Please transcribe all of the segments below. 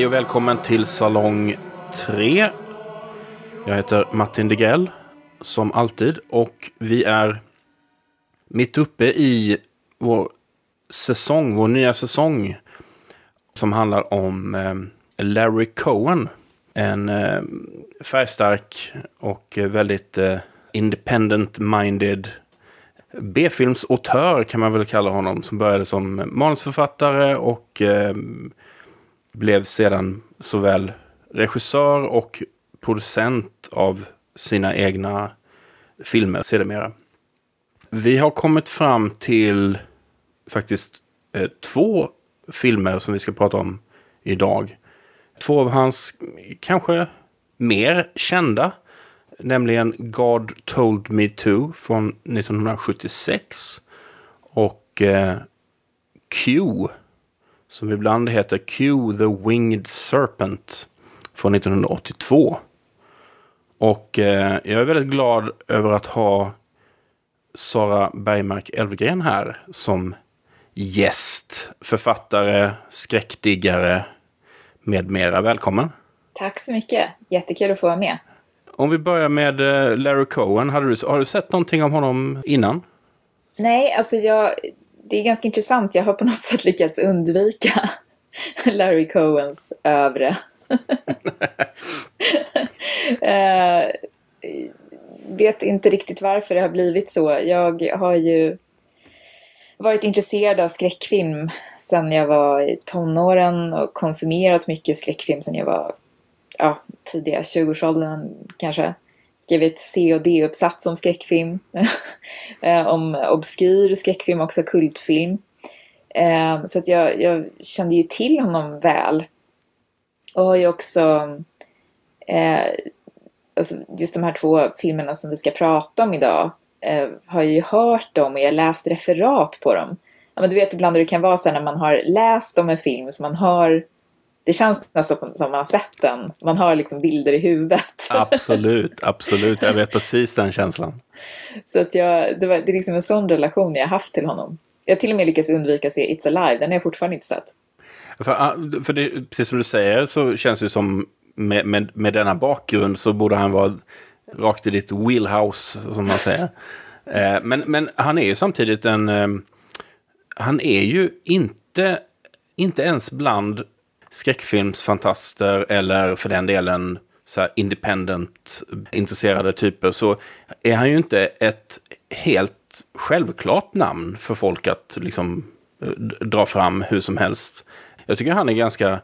Hej och välkommen till Salong 3. Jag heter Martin Degrell, som alltid. Och vi är mitt uppe i vår säsong, vår nya säsong. Som handlar om eh, Larry Cohen. En eh, färgstark och väldigt eh, independent-minded B-filmsautör kan man väl kalla honom. Som började som manusförfattare och eh, blev sedan såväl regissör och producent av sina egna filmer sedermera. Vi har kommit fram till faktiskt eh, två filmer som vi ska prata om idag. Två av hans kanske mer kända, nämligen God Told Me To från 1976 och eh, Q som ibland heter Q the Winged Serpent från 1982. Och eh, jag är väldigt glad över att ha Sara Bergmark Elfgren här som gäst, författare, skräckdiggare med mera. Välkommen! Tack så mycket! Jättekul att få vara med. Om vi börjar med eh, Larry Cohen, har du, har du sett någonting om honom innan? Nej, alltså jag, det är ganska intressant. Jag har på något sätt lyckats undvika Larry Cohens övre. uh, vet inte riktigt varför det har blivit så. Jag har ju varit intresserad av skräckfilm sedan jag var i tonåren och konsumerat mycket skräckfilm sedan jag var ja, tidiga 20-årsåldern kanske. Skrivit C och D-uppsats om skräckfilm. Eh, om obskyr skräckfilm, också kultfilm. Eh, så att jag, jag kände ju till honom väl. Och har ju också eh, alltså just de här två filmerna som vi ska prata om idag eh, har jag ju hört dem och jag har läst referat på dem. Ja, men du vet ibland hur det kan vara så när man har läst om en film så man har det känns nästan som man har sett den. Man har liksom bilder i huvudet. Absolut, absolut. Jag vet precis den känslan. Så att jag, det, var, det är liksom en sån relation jag haft till honom. Jag har till och med lyckats undvika att se It's Alive, den har jag fortfarande inte sett. För, ah, för det, precis som du säger så känns det som med, med, med denna bakgrund så borde han vara rakt i ditt wheelhouse, som man säger. Eh, men, men han är ju samtidigt en... Eh, han är ju inte, inte ens bland skräckfilmsfantaster eller för den delen så independent intresserade typer så är han ju inte ett helt självklart namn för folk att liksom eh, dra fram hur som helst. Jag tycker han är ganska,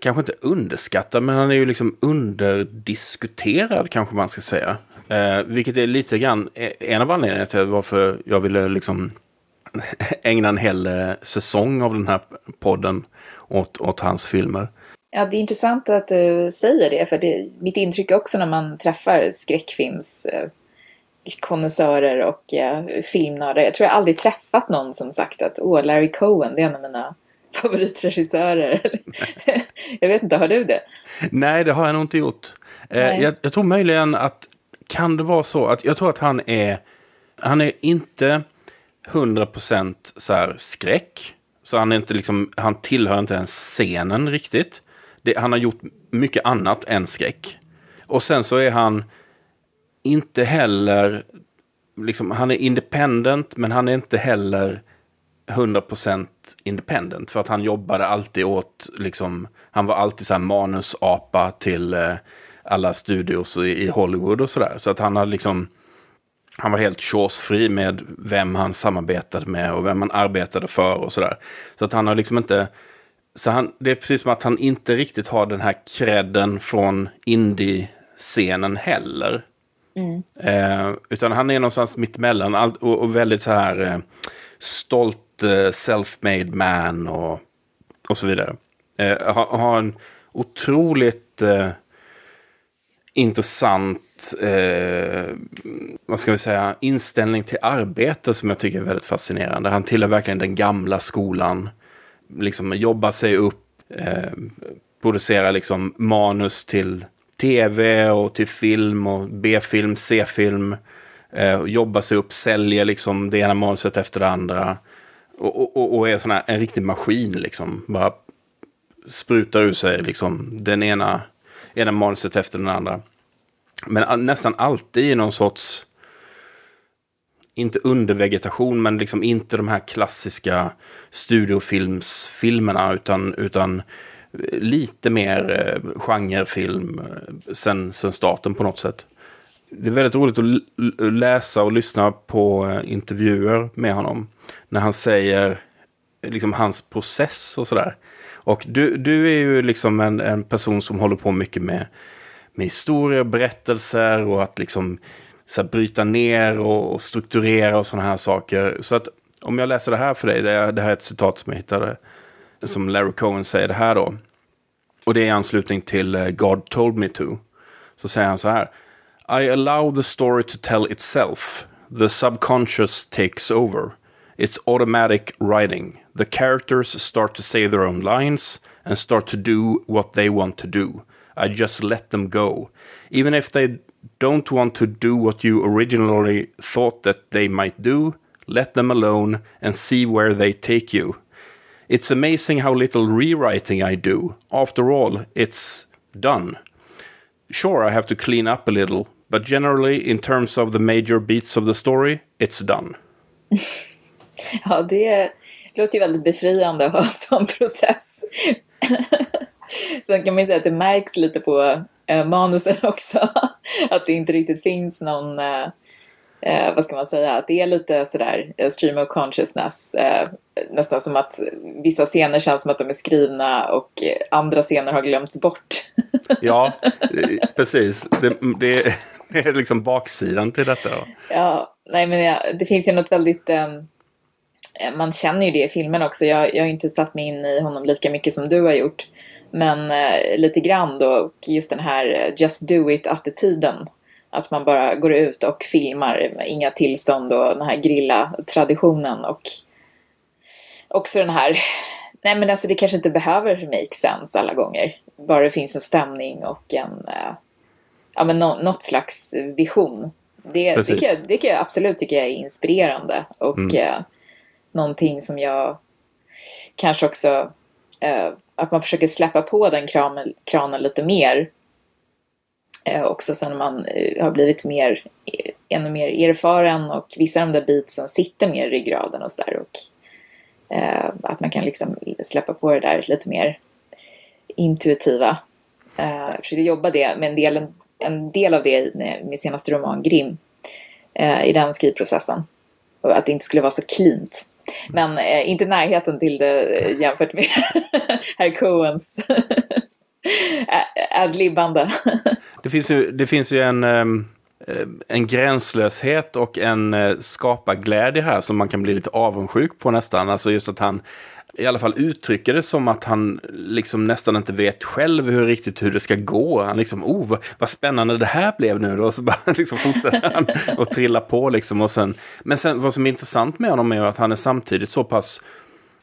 kanske inte underskattad, men han är ju liksom underdiskuterad kanske man ska säga. Eh, vilket är lite grann eh, en av anledningarna till varför jag ville liksom ägna en hel eh, säsong av den här podden åt, åt hans filmer. Ja, det är intressant att du säger det, för det, mitt intryck också när man träffar skräckfilms konnässörer och eh, filmnördar. Jag tror jag aldrig träffat någon som sagt att åh, Larry Cohen, det är en av mina favoritregissörer. jag vet inte, har du det? Nej, det har jag nog inte gjort. Eh, jag, jag, tror möjligen att, kan det vara så att, jag tror att han är, han är inte 100% så här skräck. Så han, är inte liksom, han tillhör inte den scenen riktigt. Det, han har gjort mycket annat än skräck. Och sen så är han inte heller... Liksom, han är independent, men han är inte heller 100% independent. För att han jobbade alltid åt, liksom, han var alltid så här manusapa till eh, alla studios i, i Hollywood och sådär. Så att han har liksom han var helt chosefri med vem han samarbetade med och vem han arbetade för och sådär. Så att han har liksom inte... Så han, det är precis som att han inte riktigt har den här credden från indie-scenen heller. Mm. Eh, utan han är någonstans mittemellan och, och väldigt så här eh, stolt eh, self-made man och, och så vidare. Eh, har, har en otroligt eh, eh, vad ska vi säga, inställning till arbete som jag tycker är väldigt fascinerande. Han tillhör verkligen den gamla skolan. Liksom jobbar sig upp, eh, producerar liksom manus till tv och till film och B-film, C-film. Eh, jobbar sig upp, säljer liksom det ena manuset efter det andra. Och, och, och är sån här, en riktig maskin liksom. Bara sprutar ur sig liksom den ena, ena manuset efter den andra. Men nästan alltid i någon sorts, inte undervegetation, men liksom inte de här klassiska studiofilmsfilmerna, utan, utan eh, lite mer eh, genrefilm eh, sen, sen starten på något sätt. Det är väldigt roligt att läsa och lyssna på eh, intervjuer med honom. När han säger liksom hans process och sådär. Och du, du är ju liksom en, en person som håller på mycket med, med historier, berättelser och att liksom så här, bryta ner och, och strukturera och sådana här saker. Så att om jag läser det här för dig, det, det här är ett citat som jag hittade, som Larry Cohen säger det här då. Och det är i anslutning till eh, God told me to. Så säger han så här. I allow the story to tell itself. The subconscious takes over. It's automatic writing. The characters start to say their own lines and start to do what they want to do. I just let them go. Even if they don't want to do what you originally thought that they might do, let them alone and see where they take you. It's amazing how little rewriting I do. After all, it's done. Sure, I have to clean up a little, but generally, in terms of the major beats of the story, it's done. ja, det låter ju väldigt befriande att ha sån process. Sen kan man ju säga att det märks lite på eh, manusen också. att det inte riktigt finns någon, eh, eh, vad ska man säga, att det är lite sådär eh, stream of consciousness. Eh, nästan som att vissa scener känns som att de är skrivna och andra scener har glömts bort. ja, precis. Det, det, är liksom baksidan till detta. Ja, nej men ja, det finns ju något väldigt um, man känner ju det i filmen också. Jag, jag har inte satt mig in i honom lika mycket som du har gjort. Men eh, lite grann då, och just den här eh, just do it-attityden. Att man bara går ut och filmar, inga tillstånd och den här grilla-traditionen. Och också den här, nej men alltså det kanske inte behöver make sense alla gånger. Bara det finns en stämning och en, eh, ja men no, något slags vision. Det, det, kan jag, det kan jag absolut tycka är inspirerande. Och mm. eh, någonting som jag kanske också eh, att man försöker släppa på den kranen, kranen lite mer. Eh, också sen när man eh, har blivit mer, eh, ännu mer erfaren och vissa av de där beatsen sitter mer i ryggraden och sådär. Eh, att man kan liksom släppa på det där lite mer intuitiva. Eh, försökte jobba det med en del, en del av det i eh, min senaste roman Grim. Eh, I den skrivprocessen. Och att det inte skulle vara så cleant. Men eh, inte närheten till det eh, jämfört med herr Coens adlibbande. det, finns ju, det finns ju en, ehm, eh, en gränslöshet och en eh, skaparglädje här som man kan bli lite avundsjuk på nästan. Alltså just att han i alla fall uttrycker det som att han liksom nästan inte vet själv hur riktigt hur det ska gå. Han liksom, oh vad, vad spännande det här blev nu då. Och så bara liksom fortsätter han och trilla på liksom. Och sen, men sen vad som är intressant med honom är att han är samtidigt så pass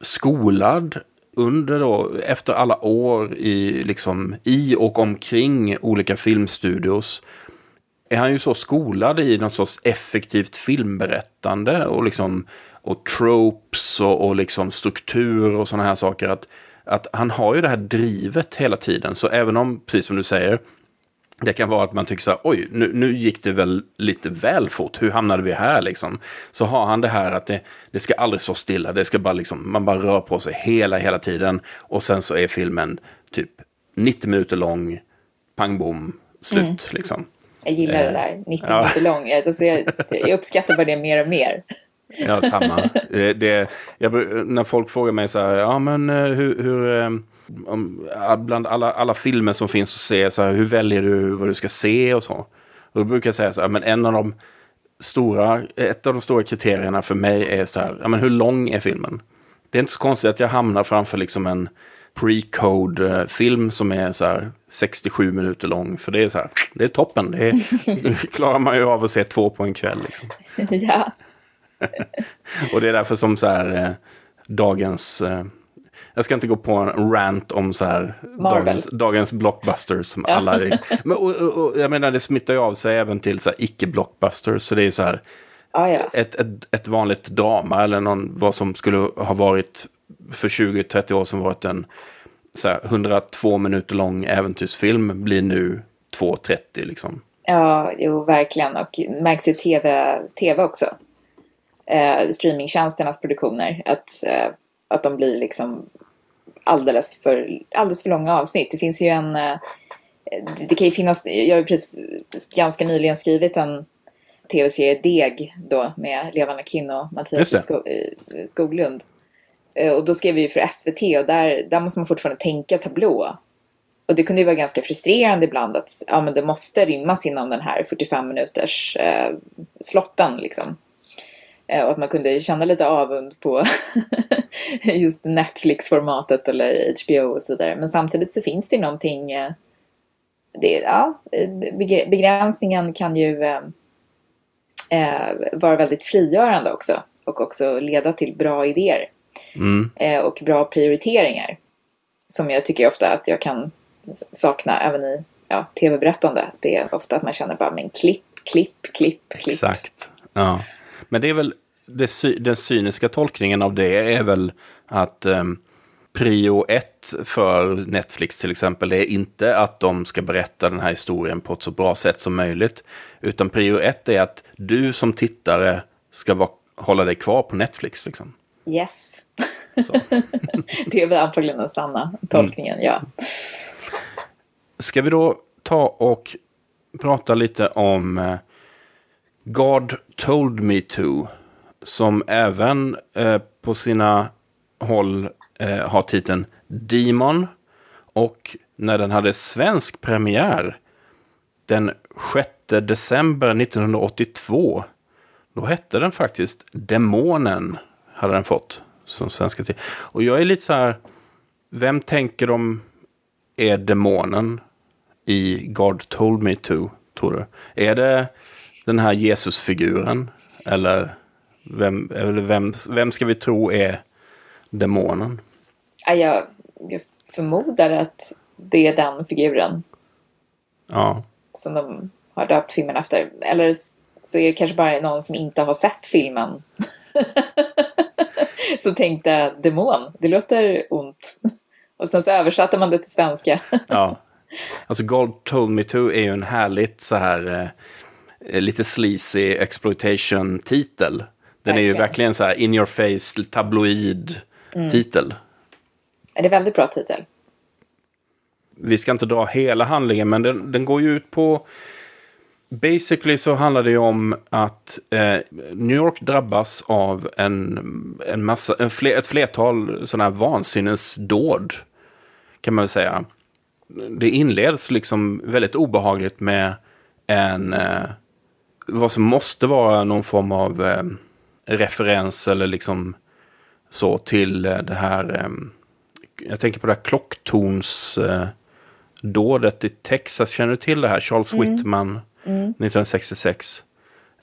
skolad under då, efter alla år i, liksom, i och omkring olika filmstudios är han ju så skolad i något sorts effektivt filmberättande och liksom och tropes och, och liksom struktur och sådana här saker. Att, att han har ju det här drivet hela tiden. Så även om, precis som du säger, det kan vara att man tycker så här, oj, nu, nu gick det väl lite väl fort, hur hamnade vi här liksom? Så har han det här att det, det ska aldrig stå stilla, det ska bara liksom, man bara rör på sig hela, hela tiden. Och sen så är filmen typ 90 minuter lång, pang bom, slut mm. liksom. Jag gillar det där, 90 ja. minuter lång. Alltså jag, jag uppskattar bara det mer och mer. Ja, samma. det, det, jag, när folk frågar mig så här, ja men eh, hur, hur eh, om, bland alla, alla filmer som finns att se, så här, hur väljer du vad du ska se och så? Och då brukar jag säga så här, men en av de stora, ett av de stora kriterierna för mig är så här, ja men hur lång är filmen? Det är inte så konstigt att jag hamnar framför liksom en pre-code-film som är så här 67 minuter lång. För det är så här, det är toppen. Det är, klarar man ju av att se två på en kväll. Liksom. Ja. och det är därför som så här eh, dagens... Eh, jag ska inte gå på en rant om så här dagens, dagens, blockbusters som ja. alla är. Men, och, och, och, jag menar det smittar ju av sig även till så icke-blockbusters. Så det är så här ah, ja. ett, ett, ett, vanligt drama eller någon, vad som skulle ha varit för 20-30 år sedan varit en så här, 102 minuter lång äventyrsfilm blir nu 2.30 liksom. Ja, jo, verkligen. Och märks i tv, TV också. Eh, streamingtjänsternas produktioner. Att, eh, att de blir liksom alldeles för, alldeles för långa avsnitt. Det finns ju en... Eh, det, kan ju finnas... Jag har precis ganska nyligen skrivit en tv-serie Deg då med Levande Kin och Mattias eh, Skoglund. Eh, och då skrev vi för SVT och där, där måste man fortfarande tänka tablå. Och det kunde ju vara ganska frustrerande ibland att ja, men det måste rymmas inom den här 45 minuters eh, slotten liksom. Eh, och att man kunde känna lite avund på just Netflix-formatet eller HBO och så vidare. Men samtidigt så finns det någonting eh, det, ja, begränsningen kan ju eh, eh, vara väldigt frigörande också och också leda till bra idéer mm. eh, och bra prioriteringar. Som jag tycker ofta att jag kan sakna även i ja, tv-berättande. Det är ofta att man känner bara, men klipp, klipp, klipp, klipp. Exakt. Ja. Men det är väl, det, den cyniska tolkningen av det är väl att um, prio ett för Netflix till exempel är inte att de ska berätta den här historien på ett så bra sätt som möjligt. Utan prio ett är att du som tittare ska vara, hålla dig kvar på Netflix. Liksom. Yes. det är väl antagligen den sanna tolkningen, mm. ja. Ska vi då ta och prata lite om eh, God told me to. Som även eh, på sina håll eh, har titeln Demon. Och när den hade svensk premiär den 6 december 1982. Då hette den faktiskt Demonen. Hade den fått som svenska till. Och jag är lite så här. Vem tänker de är demonen i God told me to, tror du? Är det den här Jesusfiguren? Eller vem, eller vem, vem ska vi tro är demonen? Jag, jag förmodar att det är den figuren. Ja. Som de har döpt filmen efter. Eller så är det kanske bara någon som inte har sett filmen. som tänkte demon, det låter ont. Och sen så översatte man det till svenska. ja. Alltså God told me to är ju en härligt så här eh, lite sleazy exploitation-titel. Den verkligen. är ju verkligen så här in your face, tabloid mm. Det är väldigt bra titel. Vi ska inte dra hela handlingen, men den, den går ju ut på... Basically så handlar det ju om att eh, New York drabbas av en, en massa, en fler, ett flertal sådana här vansinnesdåd. Kan man väl säga. Det inleds liksom väldigt obehagligt med en... Eh, vad som måste vara någon form av eh, referens eller liksom så till eh, det här, eh, jag tänker på det här klocktonsdådet i Texas. Känner du till det här? Charles mm. Whitman, mm. 1966.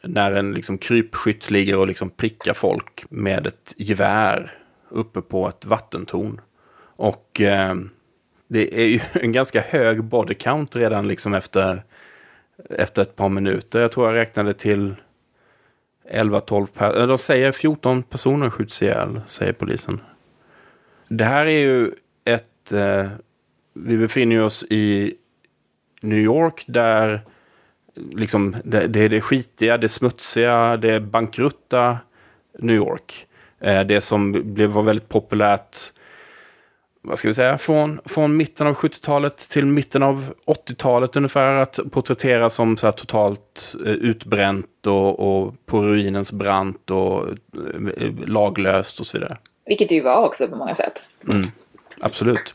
När en liksom krypskytt ligger och liksom prickar folk med ett gevär uppe på ett vattentorn. Och eh, det är ju en ganska hög body count redan liksom efter, efter ett par minuter. Jag tror jag räknade till 11-12 personer. Eh, de säger 14 personer skjuts ihjäl, säger polisen. Det här är ju ett... Eh, vi befinner oss i New York där liksom, det, det är det skitiga, det smutsiga, det bankrutta New York. Eh, det som blev, var väldigt populärt vad ska vi säga, från, från mitten av 70-talet till mitten av 80-talet ungefär. Att porträttera som så här totalt eh, utbränt och, och på ruinens brant och eh, laglöst och så vidare. Vilket det ju var också på många sätt. Mm, absolut.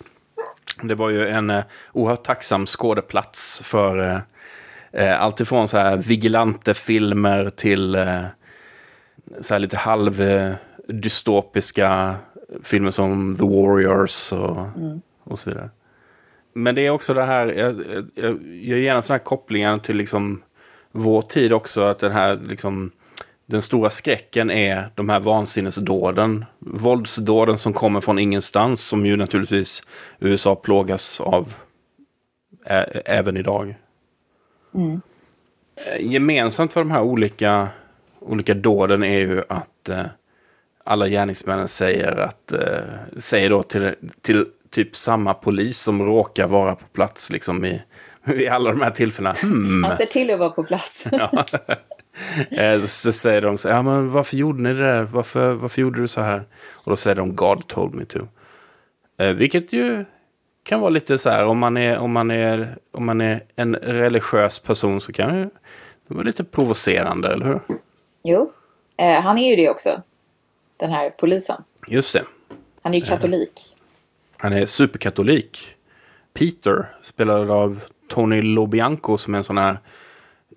Det var ju en eh, oerhört tacksam skådeplats för eh, eh alltifrån så här vigilante-filmer till eh, så här lite halv dystopiska filmer som The Warriors och, mm. och så vidare. Men det är också det här, jag, jag, jag gärna sådana här kopplingar till liksom vår tid också, att den här liksom den stora skräcken är de här vansinnesdåden. Våldsdåden som kommer från ingenstans, som ju naturligtvis USA plågas av ä, även idag. Mm. Gemensamt för de här olika, olika dåden är ju att eh, alla gärningsmännen säger att, eh, säger då till, till typ samma polis som råkar vara på plats liksom i, i alla de här tillfällena. Hmm. Han ser till att vara på plats. ja. Eh, så säger de så ja men varför gjorde ni det där? Varför, varför gjorde du så här? Och då säger de God told me to. Eh, vilket ju kan vara lite så här, om man är, om man är, om man är en religiös person så kan det vara lite provocerande, eller hur? Jo, eh, han är ju det också. Den här polisen. Just det. Han är ju katolik. Han är superkatolik. Peter, spelad av Tony Lobianco som är en sån här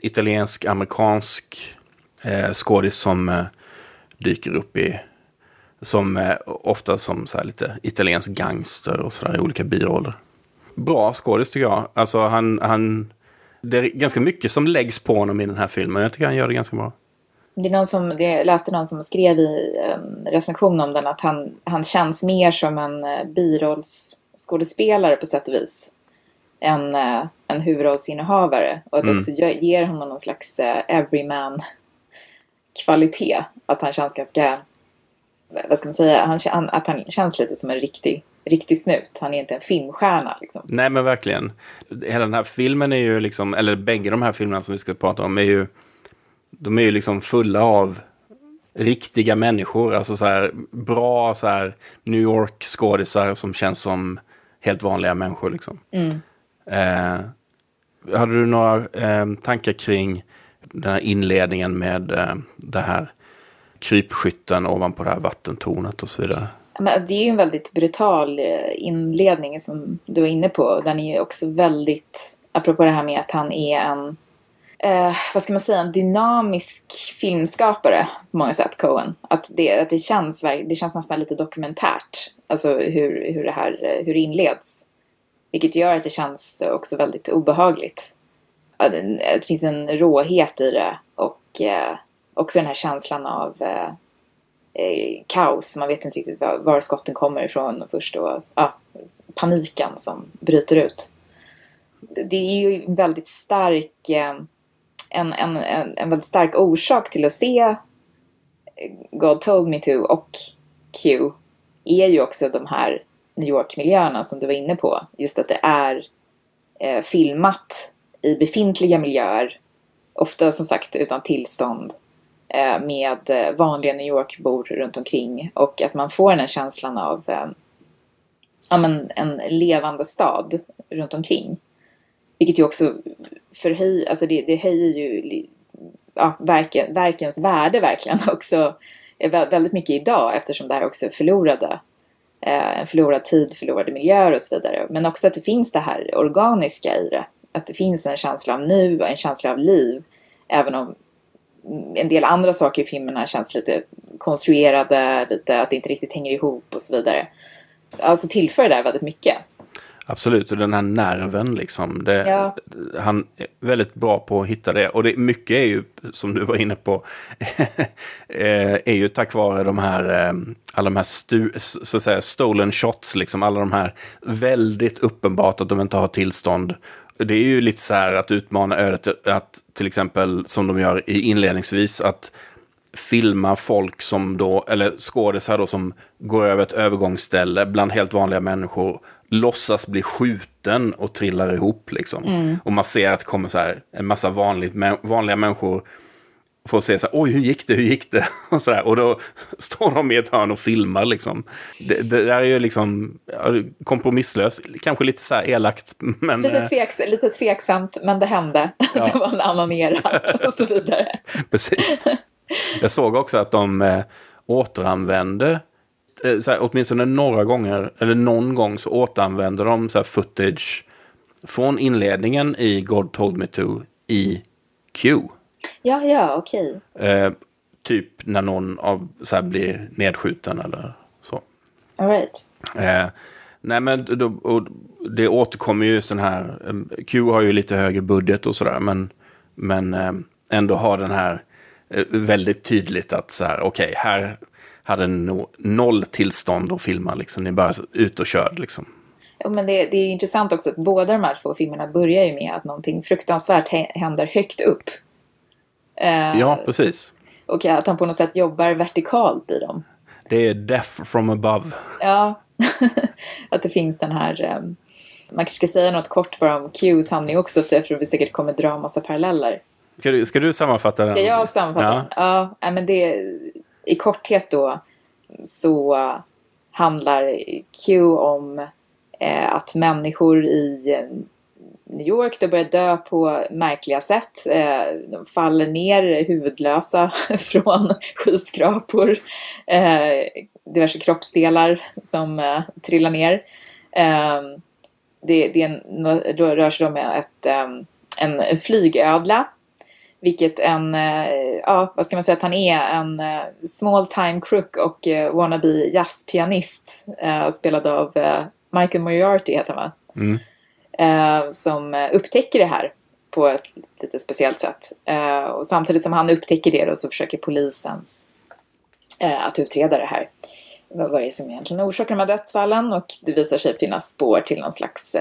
italiensk-amerikansk eh, skådis som eh, dyker upp i som eh, ofta som så här lite italiensk gangster och sådär i olika biroller. Bra skådis tycker jag. Alltså han, han, det är ganska mycket som läggs på honom i den här filmen. Jag tycker han gör det ganska bra. Det är någon som, jag läste någon som skrev i en recension om den att han, han känns mer som en eh, birollsskådespelare på sätt och vis. Än eh, en huvudrollsinnehavare. Och att det mm. också ger honom någon slags everyman kvalitet. Att han känns ganska vad ska man säga, han, att han känns lite som en riktig, riktig snut. Han är inte en filmstjärna liksom. Nej men verkligen. Hela den här filmen är ju liksom, eller bägge de här filmerna som vi ska prata om är ju, de är ju liksom fulla av riktiga människor. Alltså så här bra så här New York skådisar som känns som helt vanliga människor liksom. Mm. Eh, hade du några eh, tankar kring den här inledningen med eh, det här krypskytten ovanpå det här vattentornet och så vidare. Men det är ju en väldigt brutal eh, inledning som du var inne på. Den är ju också väldigt, apropå det här med att han är en, eh, vad ska man säga, en dynamisk filmskapare på många sätt, Cohen. Att det, att det, känns, det känns nästan lite dokumentärt, alltså hur, hur det här eh, hur det inleds. Vilket gör att det känns också väldigt obehagligt. Att det finns en råhet i det och eh, också den här känslan av eh, eh kaos. Man vet inte riktigt var, var skotten kommer ifrån först och ja, paniken som bryter ut. Det är ju väldigt stark, eh, en, en, en, en väldigt stark orsak till att se God told me to och Q är ju också de här New York-miljöerna som du var inne på. Just att det är eh, filmat i befintliga miljöer. Ofta som sagt utan tillstånd. Eh, med eh, vanliga New York-bor runt omkring och att man får den här känslan av eh, ja, men en levande stad runt omkring. Vilket ju också förhöj, alltså det, det höjer ju ja, verken, verkens värde verkligen också eh, väldigt mycket idag eftersom det här också är förlorade eh, en förlorad tid, förlorade miljöer och så vidare. Men också att det finns det här organiska i det. Att det finns en känsla av nu och en känsla av liv. Även om en del andra saker i filmerna känns lite konstruerade, lite att det inte riktigt hänger ihop och så vidare. Alltså tillför det där väldigt mycket. Absolut, och den här nerven liksom. Det, ja. Han är väldigt bra på att hitta det. Och det, mycket är ju, som du var inne på, eh, är ju tack vare de här, eh, alla de här stu, så att säga, stolen shots, liksom. Alla de här väldigt uppenbart att de inte har tillstånd det är ju lite så här att utmana ödet att till exempel som de gör i inledningsvis att filma folk som då, eller skådisar då som går över ett övergångsställe bland helt vanliga människor, låtsas bli skjuten och trillar ihop liksom. Mm. Och man ser att det kommer så här en massa vanligt, vanliga människor får se så här, oj hur gick det, hur gick det? Och, så där. och då står de i ett hörn och filmar liksom. Det, det där är ju liksom kompromisslöst, kanske lite så här elakt. Men, lite, eh, tveks, lite tveksamt, men det hände. Ja. det var en annan era och så vidare. Precis. Jag såg också att de eh, återanvände eh, så här, åtminstone några gånger, eller någon gång så återanvände de så här footage från inledningen i God told me to i Q. Ja, ja, okej. Okay. Eh, typ när någon av, så här, blir nedskjuten eller så. All right. Eh, nej, men då, det återkommer ju sån här... Eh, Q har ju lite högre budget och sådär, men, men eh, ändå har den här väldigt tydligt att så här, okej, okay, här hade no, noll tillstånd att filma, liksom. Ni bara ut och körde, liksom. Ja, men det, det, är intressant också att båda de här två filmerna börjar ju med att någonting fruktansvärt händer högt upp Eh, ja, precis. Och att han på något sätt jobbar vertikalt i dem. Det är death from above. Ja, att det finns den här... Eh, man kanske ska säga något kort bara om Qs handling också, för vi säkert kommer dra en massa paralleller. Ska du, ska du sammanfatta den? Ska jag sammanfatta? Ja, ja men det, i korthet då så handlar Q om eh, att människor i New York då börjar dö på märkliga sätt. Eh, de faller ner huvudlösa från skyskrapor. Eh, diverse kroppsdelar som eh, trillar ner. Eh, det, det en, rör sig om ett, eh, en flygödla vilket en, eh, ja vad ska man säga att han är, en eh, small time crook och uh, wannabe jazzpianist spelad av Michael Moriarty heter han va? Mm. som upptäcker det här på ett lite speciellt sätt. och samtidigt som han upptäcker det då så försöker polisen att utreda det här. Vad är det som egentligen orsakar de här dödsfallen och det visar sig finnas spår till någon slags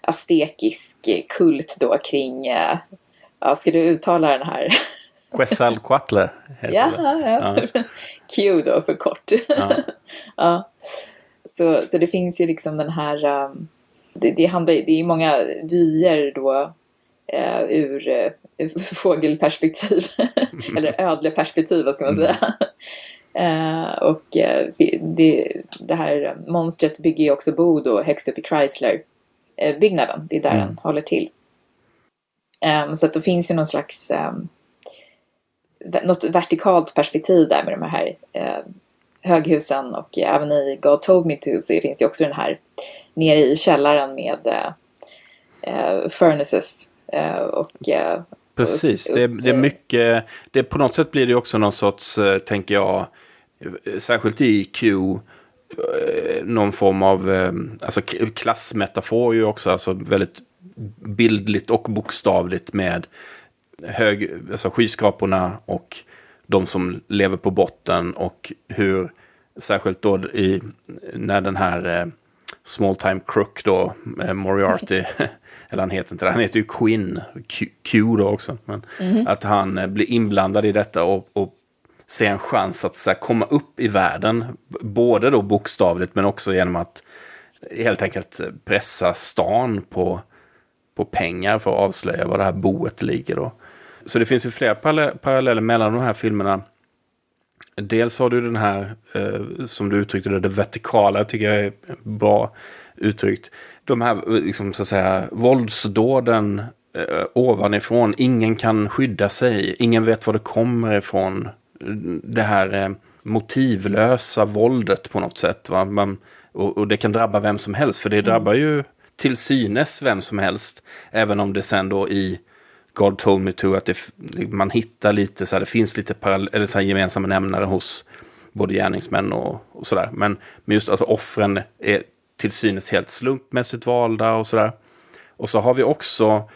aztekisk kult då kring Ja, ska du uttala den här? Quetzalcoatl ja, ja, ja. Q då för kort. Ja. ja. Så, så det finns ju liksom den här, um, det, det, handlar, det är många vyer då uh, ur, uh, ur fågelperspektiv, eller ödleperspektiv, vad ska man säga. Uh, och det, det här monstret bygger ju också bo då högst upp i Chrysler-byggnaden. Det är där mm. den håller till. Um, så att det finns ju någon slags um, något vertikalt perspektiv där med de här uh, höghusen och uh, även i God Told Me To så finns det också den här nere i källaren med uh, furnaces och Precis, det är, det är mycket, det på något sätt blir det också någon sorts, tänker jag, särskilt i Q, någon form av alltså klassmetafor ju också, alltså väldigt bildligt och bokstavligt med hög, alltså skyskraporna och de som lever på botten och hur, särskilt då i, när den här eh, Small Time Crook då, eh, Moriarty, eller han heter inte det, han heter ju Quinn, Q, Q då också, men mm. att han eh, blir inblandad i detta och, och ser en chans att så här, komma upp i världen, både då bokstavligt men också genom att helt enkelt pressa stan på på pengar för att avslöja var det här boet ligger. Då. Så det finns ju flera paralleller mellan de här filmerna. Dels har du den här, eh, som du uttryckte det, det vertikala tycker jag är bra uttryckt. De här, eh, liksom, så att säga, våldsdåden eh, ovanifrån. Ingen kan skydda sig. Ingen vet var det kommer ifrån. Det här eh, motivlösa våldet på något sätt. Va? Man, och, och, det kan drabba vem som helst. För det drabbar ju till synes vem som helst. Även om det sen då i God told me to att det, man hittar lite så här, det finns lite eller så här gemensamma nämnare hos både gärningsmän och, och sådär. Men, men just att offren är till synes helt slumpmässigt valda och sådär. Och så har vi också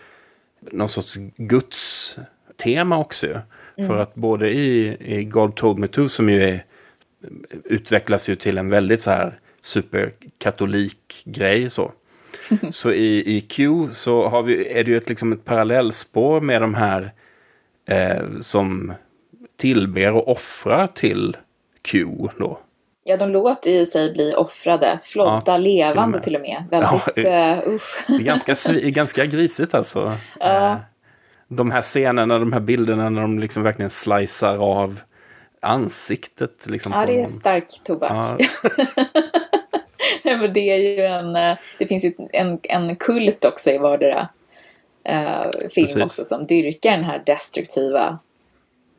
någon sorts Guds tema också ju. Mm. För att både i, i God told me to som ju är, utvecklas ju till en väldigt så här superkatolik grej så. Så i, i Q så har vi, är det ju ett, liksom ett parallellspår med de här eh, som tillber och offrar till Q då. Ja, de låter ju sig bli offrade. Flodda ja, levande till och med. Till och med. Väldigt, ja, uh, det är ganska, ganska grisigt alltså. Uh. De här scenerna, de här bilderna när de liksom verkligen slicear av ansiktet. Liksom, ja, det är stark tobak. Ja. men det är ju en, eh, det finns ju en, en kult också i vardera eh, film Precis. också som dyrkar den här destruktiva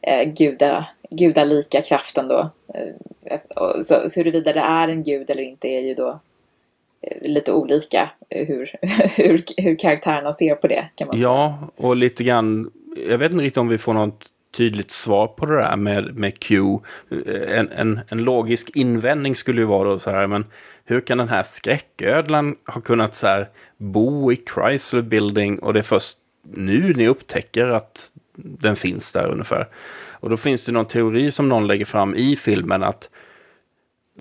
eh, guda, gudalika kraften då. Eh, så, så huruvida det är en gud eller inte är ju då eh, lite olika hur, hur, hur karaktärerna ser på det. Kan man ja, säga. och lite grann, jag vet inte riktigt om vi får något tydligt svar på det där med, med Q. En, en, en logisk invändning skulle ju vara då så här, men hur kan den här skräcködlan ha kunnat så här bo i Chrysler Building och det är först nu ni upptäcker att den finns där ungefär. Och då finns det någon teori som någon lägger fram i filmen att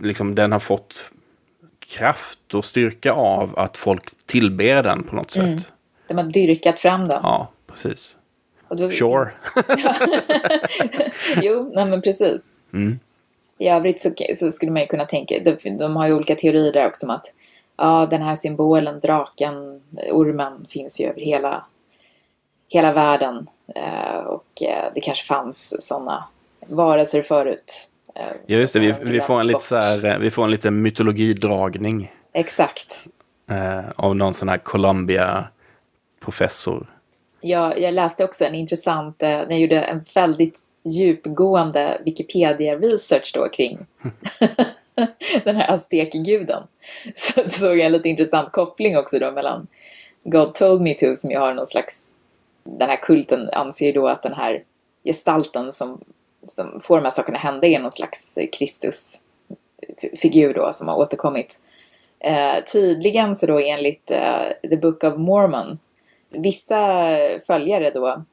liksom den har fått kraft och styrka av att folk tillber den på något mm. sätt. De har dyrkat fram den. Ja, precis. Då, sure. jo, nej men precis. Mm. I övrigt så, så, skulle man ju kunna tänka, de, de har ju olika teorier där också om att ja, den här symbolen, draken, ormen finns ju över hela, hela världen. Eh, och eh, det kanske fanns sådana varelser förut. Eh, ja, just det. Vi, vi, får en lite så här, eh, vi får en liten mytologidragning. Exakt. Eh, av någon sån här Columbia-professor. Ja, jag läste också en intressant, eh, jag gjorde en väldigt djupgående Wikipedia-research då kring den här aztekguden. Så såg jag en lite intressant koppling också då mellan God told me to som ju har någon slags, den här kulten anser ju då att den här gestalten som, som får de här sakerna hända är någon slags Kristusfigur då som har återkommit. Eh, tydligen så då enligt eh, The Book of Mormon, vissa följare då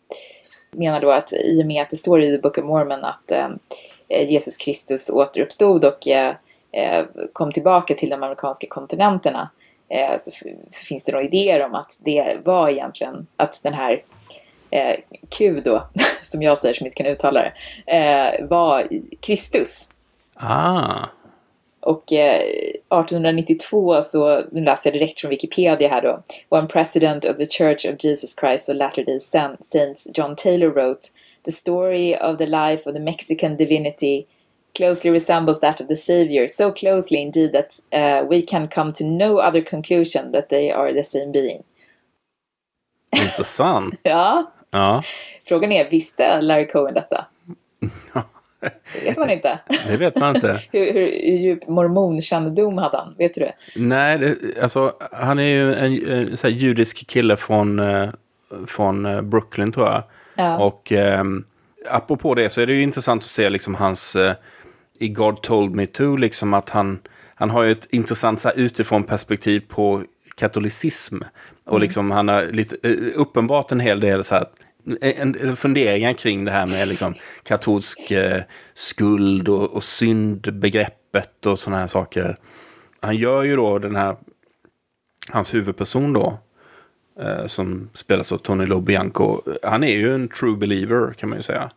menar då att i och med att det står i The Book of Mormon att eh, Jesus Kristus återuppstod och eh, eh kom tillbaka till de amerikanska kontinenterna eh, så, så, finns det några idéer om att det var egentligen att den här eh, Q då, som jag säger som inte kan uttala det, eh, var Kristus. Ah. Och eh, 1892 så, nu läser jag direkt från Wikipedia här då, One president of the Church of Jesus Christ of Latter-day Saints, John Taylor wrote The story of the life of the Mexican divinity closely resembles that of the Savior, so closely indeed that uh, we can come to no other conclusion that they are the same being. Intressant. ja. ja. Frågan är, visste Larry Cohen detta? Det vet man inte. Det vet man inte. hur, hur, djup mormonkännedom hade han? Vet du det? Nej, det, alltså han är ju en, en så judisk kille från, eh, från eh, Brooklyn tror jag. Ja. Och eh, apropå det så är det ju intressant att se liksom hans, eh, i God told me to, liksom att han, han har ju ett intressant så här, utifrån perspektiv på katolicism. Och mm. liksom han har lite, eh, uppenbart en hel del så här, en, funderingar kring det här med liksom katolsk eh, skuld och, och syndbegreppet och sådana här saker. Han gör ju då den här, hans huvudperson då, eh, som spelas av Tony Lobianco, han är ju en true believer kan man ju säga.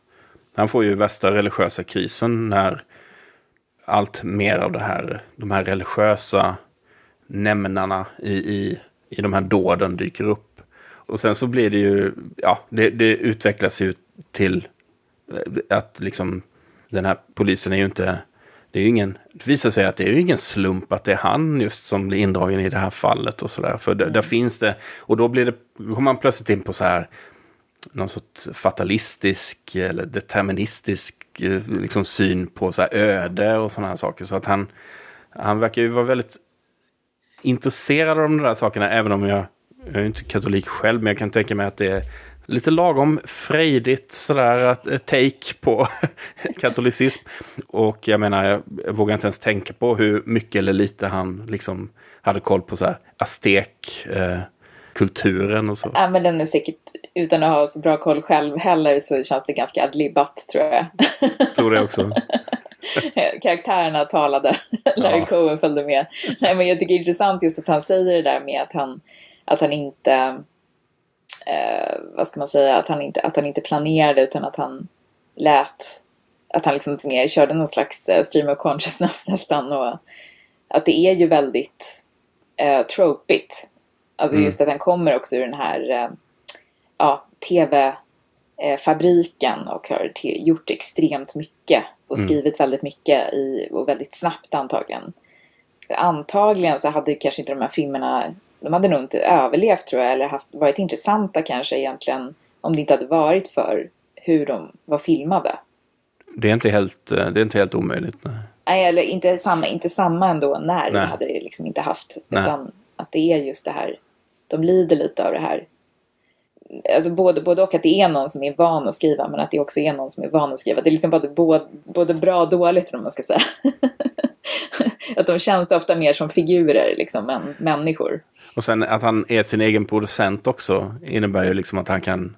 Han får ju värsta religiösa krisen när allt mer av det här, de här religiösa nämnarna i, i, i de här dåden dyker upp. Och sen så blir det ju, ja, det, det utvecklas ju till eh, att liksom den här polisen är ju inte, det är ju ingen, det visar sig att det är ju ingen slump att det är han just som blir indragen i det här fallet och sådär. För där, där finns det, och då blir det, kommer man plötsligt in på så här, någon sorts fatalistisk eller deterministisk eh, liksom, syn på så här öde och sådana här saker. Så att han, han verkar ju vara väldigt intresserad av de där sakerna, även om jag jag är inte katolik själv, men jag kan tänka mig att det är lite lagom frejdigt sådär att eh, take på katolicism. Och jag menar, jag, vågar inte ens tänka på hur mycket eller lite han liksom hade koll på så här aztek. Eh, kulturen och så. Ja, men den är säkert, utan att ha så bra koll själv heller, så känns det ganska adlibbat tror jag. tror det också. Karaktärerna talade, Larry ja. Cohen följde med. Nej, men jag tycker det är intressant just att han säger det där med att han att han inte, eh, vad ska man säga, att han inte, att han inte planerade utan att han lät, att han liksom mer körde någon slags eh, stream of consciousness nästan och att det är ju väldigt eh, tropigt. Alltså mm. just att han kommer också ur den här eh, ja, tv-fabriken och har gjort extremt mycket och mm. skrivit väldigt mycket i, och väldigt snabbt antagligen. Antagligen så hade kanske inte de här filmerna de hade nog inte överlevt tror jag, eller haft, varit intressanta kanske egentligen om det inte hade varit för hur de var filmade. Det är inte helt, eh, det är inte helt omöjligt. Nej, nej eller inte samma, inte samma ändå när nej. hade det liksom inte haft. Nej. Utan att det är just det här, de lider lite av det här. Alltså både, både och att det är någon som är van att skriva men att det också är någon som är van att skriva. Det är liksom både, både, både bra och dåligt om man ska säga. att de känns ofta mer som figurer liksom, än människor. Och sen att han är sin egen producent också innebär ju liksom att han kan...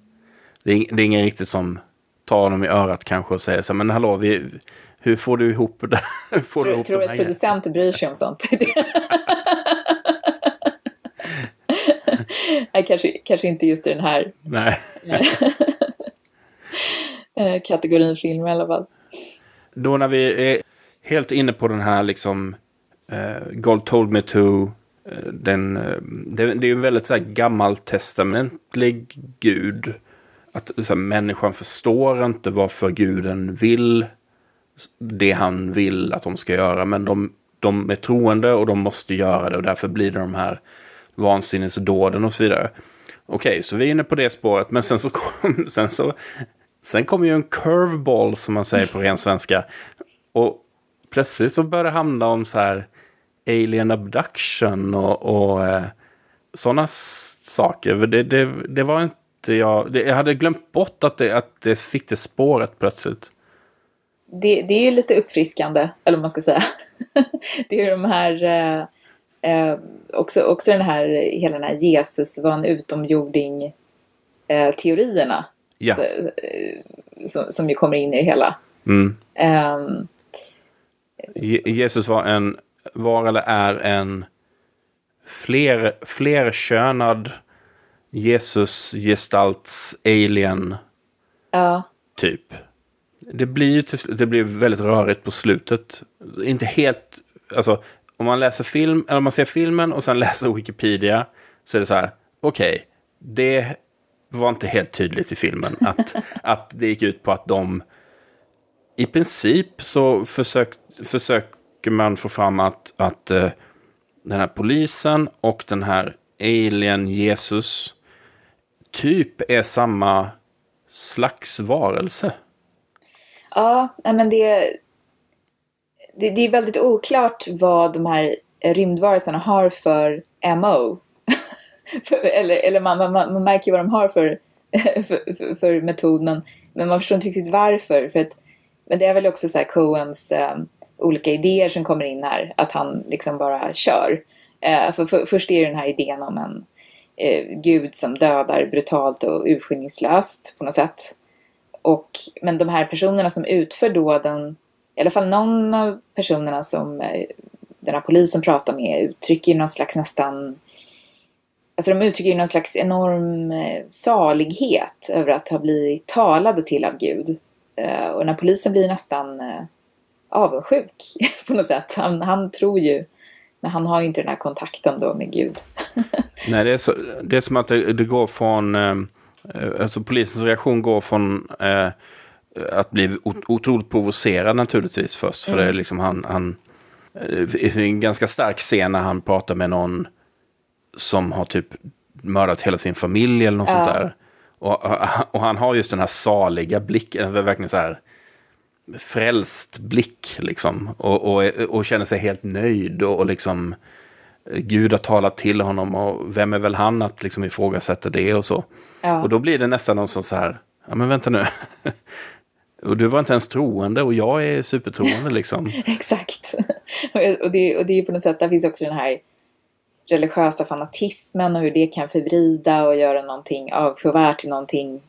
Det är, det är ingen riktigt som tar honom i örat kanske och säger så men hallå, vi, hur får du ihop det? får tror du, ihop tror du att producenter bryr sig om sånt? Nej, kanske, kanske inte just i den här Nej. Eh, kategorin film i alla fall. Då när vi är helt inne på den här liksom uh, God told me to. Uh, den, det, det, är en väldigt så här, gammaltestamentlig gud. Att så här, människan förstår inte varför guden vill det han vill att de ska göra. Men de, de är troende och de måste göra det och därför blir det de här vansinnesdåden och så vidare. Okej, okay, så vi är inne på det spåret. Men sen så kom, sen så, sen kom ju en curveball som man säger på ren svenska. Och plötsligt så började det handla om så här alien abduction och, och eh, sådana saker. Det, det, det var inte jag, det, jag hade glömt bort att det, att det fick det spåret plötsligt. Det, det är ju lite uppfriskande, eller vad man ska säga. det är de här eh, eh, också, också den här, hela den här Jesus var en utomjording eh, teorierna. Ja. Så, eh, som, som ju kommer in i det hela. Mm. Um, Jesus var en, var eller är en fler, flerkönad Jesus-gestalts alien. Ja. Typ. Det blir ju till, det blir väldigt rörigt på slutet. Inte helt, alltså om man läser film, eller om man ser filmen och sen läser Wikipedia så är det så här, okej, okay, det var inte helt tydligt i filmen att, att det gick ut på att de i princip så försök, försöker man få fram att, att uh, den här polisen och den här alien Jesus typ är samma slags varelse. Ja, men det, det, det är väldigt oklart vad de här rymdvarelserna har för MO. eller eller man, man, man märker vad de har för, för, för, för metod, men, men man förstår inte riktigt varför. För att, men det är väl också så här Coens um, olika idéer som kommer in här, att han liksom bara kör. Uh, för, för, först är det den här idén om en uh, gud som dödar brutalt och urskillningslöst på något sätt. Och, men de här personerna som utför dåden i alla fall någon av personerna som eh, den här polisen pratar med uttrycker någon slags nästan Alltså de uttrycker ju någon slags enorm eh, salighet över att ha blivit talade till av Gud. Eh, och den här polisen blir nästan avundsjuk på något sätt. Han, han tror ju, men han har ju inte den här kontakten då med Gud. Nej, det är, så, det är som att det, det går från, alltså polisens reaktion går från eh, att bli otroligt provocerad naturligtvis först. För mm. det är mm. liksom han, han det är en ganska stark scen när han pratar med någon som har typ mördat hela sin familj eller något ja. sånt där. Och, och, han har just den här saliga blicken, verkligen så här frälst blick liksom. Och, och, och känner sig helt nöjd och, och liksom Gud har talat till honom och vem är väl han att liksom ifrågasätta det och så. Ja. Och då blir det nästan någon sån så här, ja men vänta nu. Och du var inte ens troende och jag är supertroende liksom. Exakt. och, det, och det är på något sätt, där finns också den här religiösa fanatismen och hur det kan förvrida och göra någonting avskyvärt till någonting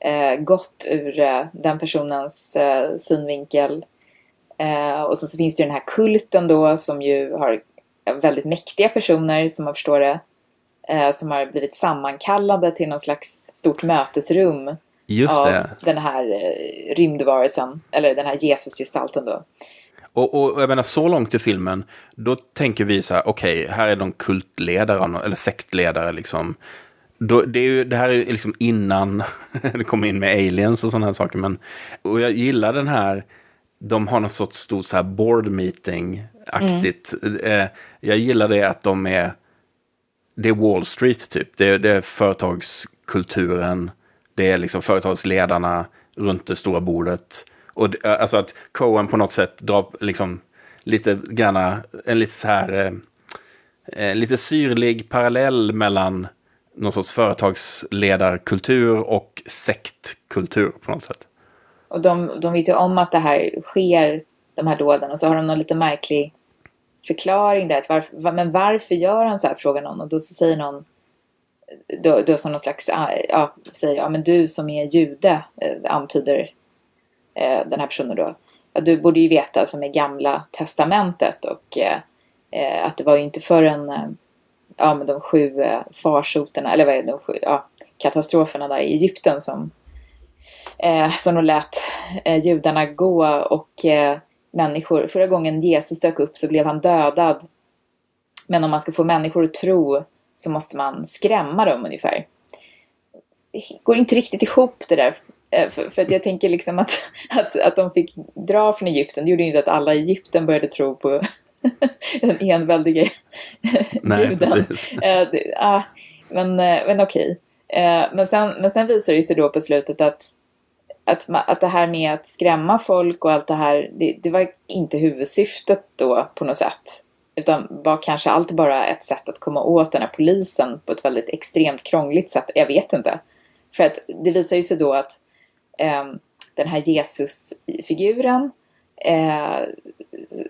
eh, gott ur eh, den personens eh, synvinkel. Eh, och sen så finns det den här kulten då som ju har väldigt mäktiga personer som man förstår det. Eh, som har blivit sammankallade till någon slags stort mötesrum Just av det. den här eh, rymdvarelsen, eller den här Jesusgestalten då. Och, och jag menar så långt i filmen, då tänker vi så här, okej, okay, här är de kultledare, eller sektledare liksom. Då, det, är ju, det här är ju liksom innan det kom in med aliens och sådana här saker. Men, och jag gillar den här, de har någon sorts stort så här board meeting-aktigt. Mm. Eh, jag gillar det att de är, det är Wall Street typ. Det, det är företagskulturen det är liksom företagsledarna runt det stora bordet. Och eh, alltså att Cohen på något sätt drar liksom lite granna, en lite så här, eh, eh, lite syrlig parallell mellan någon sorts företagsledarkultur och sektkultur på något sätt. Och de, de vet ju om att det här sker, de här dåden, och så har de någon lite märklig förklaring där. Att varför, men varför gör han så här, frågar någon. Och då så säger någon, då, då som någon slags, ah, ja, säger, ja men du som är jude, eh, antyder eh, den här personen då. Ja, du borde ju veta som är gamla testamentet och eh, eh att det var ju inte förrän eh, ja, men de sju farsoterna, eller vad är det, de sju, ja, katastroferna där i Egypten som, eh, som de lät eh, judarna gå och människor, förra gången Jesus dök upp så blev han dödad. Men om man ska få människor att tro så måste man skrämma dem ungefär. Det går inte riktigt ihop det där. Eh, för, för att jag tänker liksom att, att, att de fick dra från Egypten, det gjorde ju inte att alla i Egypten började tro på den enväldige Nej, guden. Det, ah, men, eh, men okej. Men, sen, men sen visar det sig då på slutet att, att, att det här med att skrämma folk och allt det här, det, det var inte huvudsyftet då på något sätt. Utan var kanske allt bara ett sätt att komma åt den här polisen på ett väldigt extremt krångligt sätt. Jag vet inte. För att det visar ju sig då att eh, den här Jesus-figuren eh,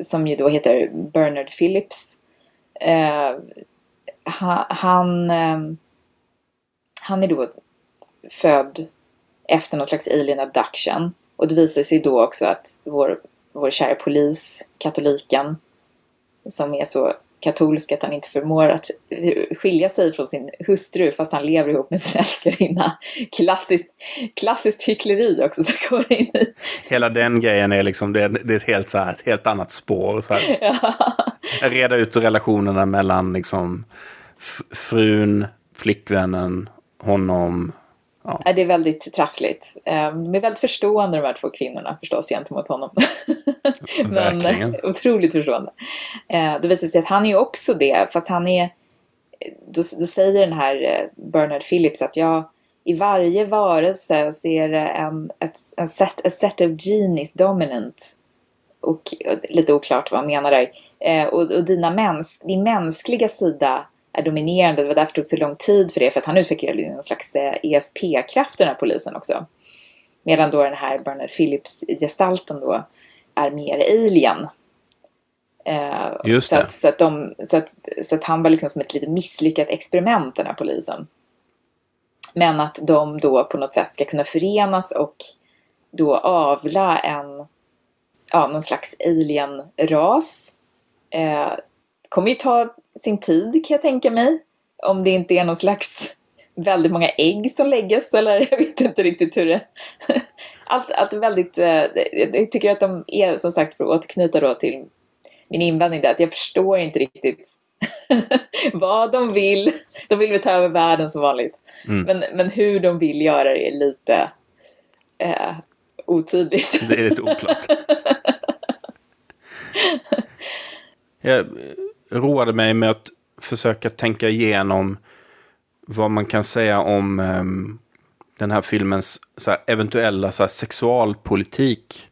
som ju då heter Bernard Phillips. Eh, han, eh, han är då född efter någon slags alien abduction. Och det visar sig då också att vår, vår kära polis, katoliken, som är så katolsk att han inte förmår att skilja sig från sin hustru fast han lever ihop med sin älskarinna. Klassiskt, klassiskt hyckleri också som går in i. Hela den grejen är liksom, det är, det är ett, helt, så här, ett helt annat spår. Så här. Ja. Reda ut relationerna mellan liksom frun, flickvännen, honom, Ja. Det är väldigt trassligt. Ehm, de är väldigt förstående de här två kvinnorna förstås gentemot honom. Men otroligt förstående. Ehm, det visar sig att han är också det, fast han är... Då, då säger den här eh, Bernard Phillips att jag i varje varelse ser en, ett, en set, a set of genies dominant. Och lite oklart vad han menar där. Ehm, och, och dina mäns, din mänskliga sida är dominerande. Det var därför det tog så lång tid för det, för att han utvecklade en slags ESP-kraft eh, e den här polisen också. Medan då den här Bernard Phillips-gestalten då är mer alien. Eh, Just så, att, så, att de, så, att, så att han var liksom som ett lite misslyckat experiment den här polisen. Men att de då på något sätt ska kunna förenas och då avla en, ja, någon slags alien-ras. Eh, kommer ju ta sin tid kan jag tänka mig. Om det inte är någon slags väldigt många ägg som läggs eller jag vet inte riktigt hur det... Allt, allt väldigt... Eh, jag tycker att de är som sagt för att återknyta då till min invändning där att jag förstår inte riktigt vad de vill. De vill väl ta över världen som vanligt. Mm. Men, men hur de vill göra det är lite eh, otydligt. Det är lite oklart. jag roade mig med att försöka tänka igenom vad man kan säga om um, den här filmens så här, eventuella så här, sexualpolitik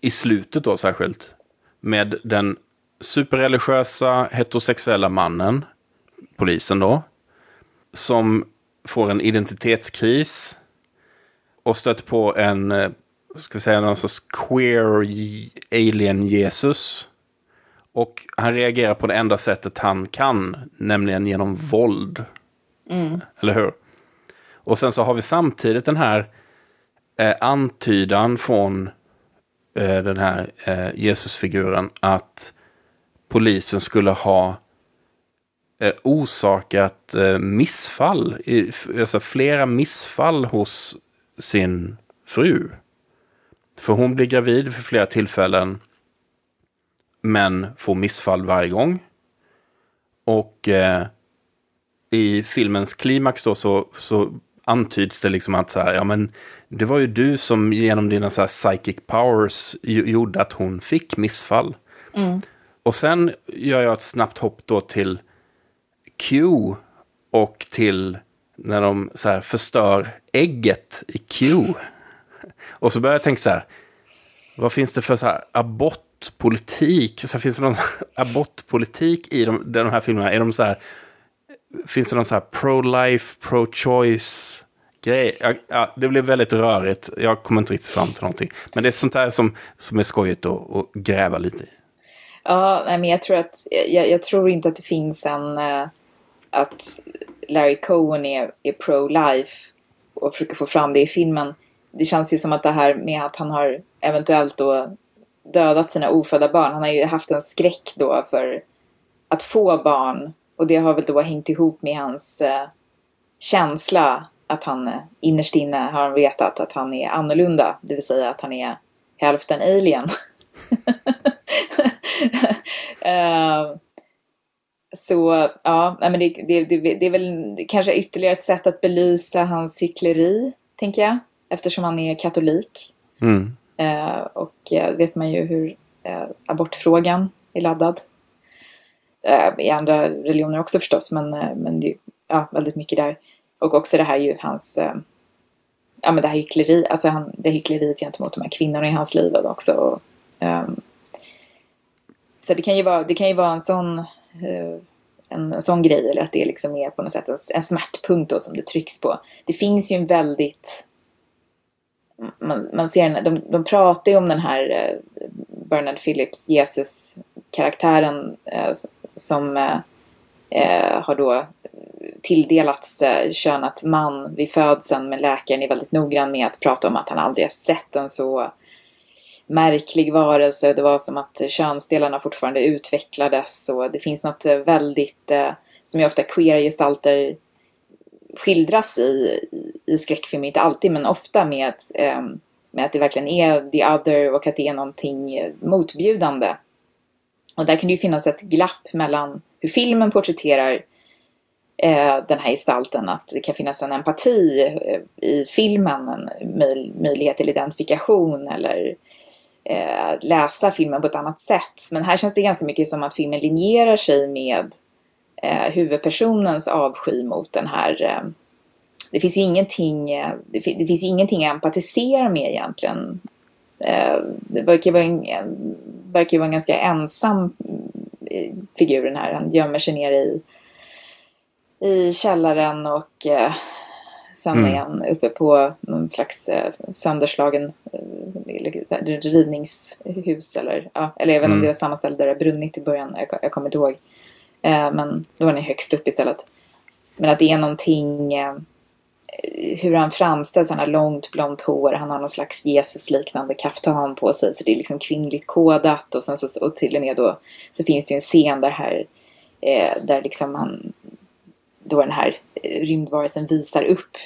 i slutet då särskilt. Med den superreligiösa heterosexuella mannen, polisen då, som får en identitetskris och stöter på en, eh, ska vi säga, någon sorts queer alien Jesus och han reagerar på det enda sättet han kan, nämligen genom våld. Mm. Eller hur? Och sen så har vi samtidigt den här eh, antydan från eh, den här eh, Jesusfiguren att polisen skulle ha eh, orsakat eh, missfall, i, alltså flera missfall hos sin fru. För hon blir gravid för flera tillfällen men får missfall varje gång. Och eh, i filmens klimax då så, så antyds det liksom att så här, ja men det var ju du som genom dina så här psychic powers gjorde att hon fick missfall. Mm. Och sen gör jag ett snabbt hopp då till Q och till när de så här förstör ägget i Q. Och så börjar jag tänka så här, vad finns det för så här abort abortpolitik. Så finns det någon abortpolitik i de, de här filmerna? Är de så här, finns det någon så här pro-life, pro-choice grej? Ja, ja, det blev väldigt rörigt. Jag kommer inte riktigt fram till någonting. Men det är sånt här som, som är skojigt att, att gräva lite i. Ja, nej, men jag tror, att, jag, jag tror inte att det finns en... Uh, att Larry Cohen är, är pro-life och försöker få fram det i filmen. Det känns ju som att det här med att han har eventuellt då dödat sina ofödda barn. Han har ju haft en skräck då för att få barn. Och det har väl då hängt ihop med hans eh, känsla att han eh, innerst inne har han vetat att han är annorlunda. Det vill säga att han är hälften alien. uh, så ja, men det, det, det, det är väl kanske ytterligare ett sätt att belysa hans hyckleri, tänker jag. Eftersom han är katolik. Mm. Eh, och uh, vet man ju hur eh, abortfrågan är laddad. I andra religioner också förstås, men, men det är ja, väldigt mycket där. Och också det här ju hans ja, men det här hyckleri, alltså han, det hyckleriet gentemot de här kvinnorna i hans liv också. Um, så det kan ju vara, det kan ju vara en sån, uh, en, sån grej, eller att det liksom är på något sätt en, en smärtpunkt då som det trycks på. Det finns ju en väldigt man, man ser, de, de pratar ju om den här eh, Bernard Phillips, Jesus-karaktären eh, som eh, har då tilldelats eh, könat man vid födseln men läkaren är väldigt noggrann med att prata om att han aldrig har sett en så märklig varelse. Det var som att könsdelarna fortfarande utvecklades och det finns något väldigt, eh, som ju ofta queer-gestalter skildras i, i skräckfilmer, inte alltid men ofta med, ehm, med att det verkligen är the other och att det är någonting motbjudande. Och där kan det ju finnas ett glapp mellan hur filmen porträtterar eh, den här gestalten, att det kan finnas en empati eh, i filmen, en möj möjlighet till identifikation eller eh, läsa filmen på ett annat sätt. Men här känns det ganska mycket som att filmen linjerar sig med eh, huvudpersonens avsky mot den här eh, det finns ju ingenting, eh, det, finns ju ingenting att empatisera med egentligen. Eh, det verkar vara en, verkar vara en ganska ensam figur den här. Han gömmer sig ner i i källaren och eh, sen mm. är han uppe på någon slags eh, sönderslagen eh, rivningshus eller, ja, eller jag inte mm. om det var samma ställe där det brunnit i början, jag, jag kommer inte ihåg. Eh, men då var han högst upp istället. Men att det är någonting eh, hur han framställs, han har långt blont hår, han har någon slags Jesus-liknande kaftan på sig så det är liksom kvinnligt kodat och sen så och till och med då så finns det ju en scen där här eh, där liksom han då den här rymdvarelsen visar upp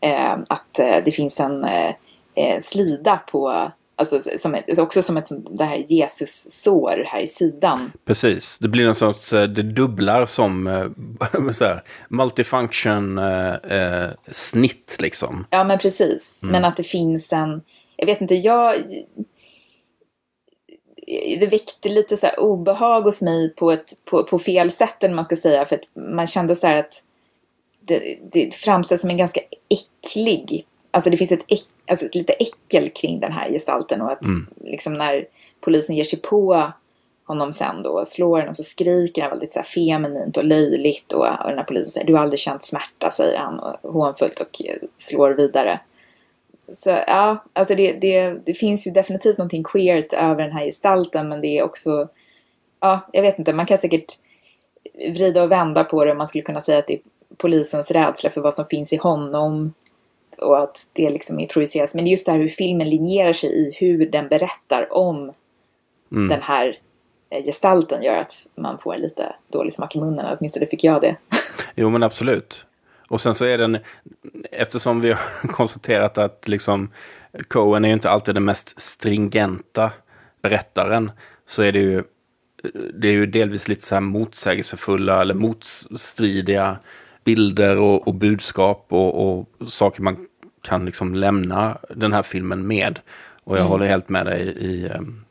eh, att eh, det finns en eh, eh slida på Alltså som ett, också som ett sånt det här Jesus-sår här i sidan. Precis, det blir någon sorts, det dubblar som så här, multifunction eh, snitt liksom. Ja men precis, mm. men att det finns en, jag vet inte, jag det väckte lite så obehag hos mig på, ett, på, på fel sätt, eller man ska säga. För att man kände så här att det, det framställs som en ganska äcklig, alltså det finns ett, äck, alltså ett lite äckel kring den här gestalten. Och att mm. liksom när polisen ger sig på honom sen då och slår honom så skriker han väldigt så här feminint och löjligt. Och, och den här polisen säger du har aldrig känt smärta, säger han och hånfullt och slår vidare. Så ja, alltså det, det, det finns ju definitivt någonting queert över den här gestalten men det är också, ja, jag vet inte, man kan säkert vrida och vända på det. Man skulle kunna säga att det är polisens rädsla för vad som finns i honom och att det liksom är projiceras. Men det är just det här hur filmen linjerar sig i hur den berättar om mm. den här eh, gestalten gör att man får lite dålig smak i munnen. Åtminstone fick jag det. Jo men absolut. Och sen så är den, eftersom vi har konstaterat att liksom Cohen är ju inte alltid den mest stringenta berättaren, så är det ju, det är ju delvis lite så här motsägelsefulla eller motstridiga bilder och, och budskap och, och, saker man kan liksom lämna den här filmen med. Och jag mm. håller helt med dig i,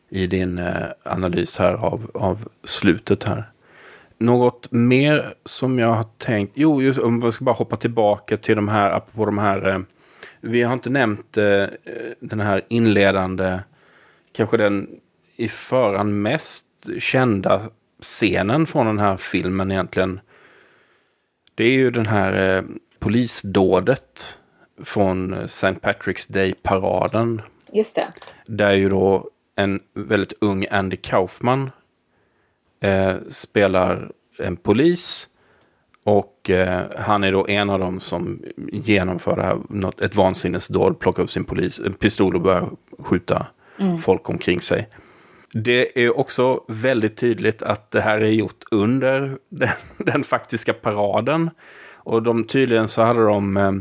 i din eh, analys här av, av slutet här. Något mer som jag har tänkt, jo, just, om jag ska bara hoppa tillbaka till de här, apropå de här, eh, vi har inte nämnt eh, den här inledande, kanske den i förhand mest kända scenen från den här filmen egentligen. Det är ju den här eh, polisdådet från St. Patrick's Day-paraden. Just det. Där ju då en väldigt ung Andy Kaufman eh, spelar en polis. Och eh, han är då en av dem som genomför det här, något, ett vansinnesdåd, plockar upp sin polis, en pistol och börjar skjuta mm. folk omkring sig. Det är också väldigt tydligt att det här är gjort under den, den faktiska paraden. Och de, tydligen så hade de eh,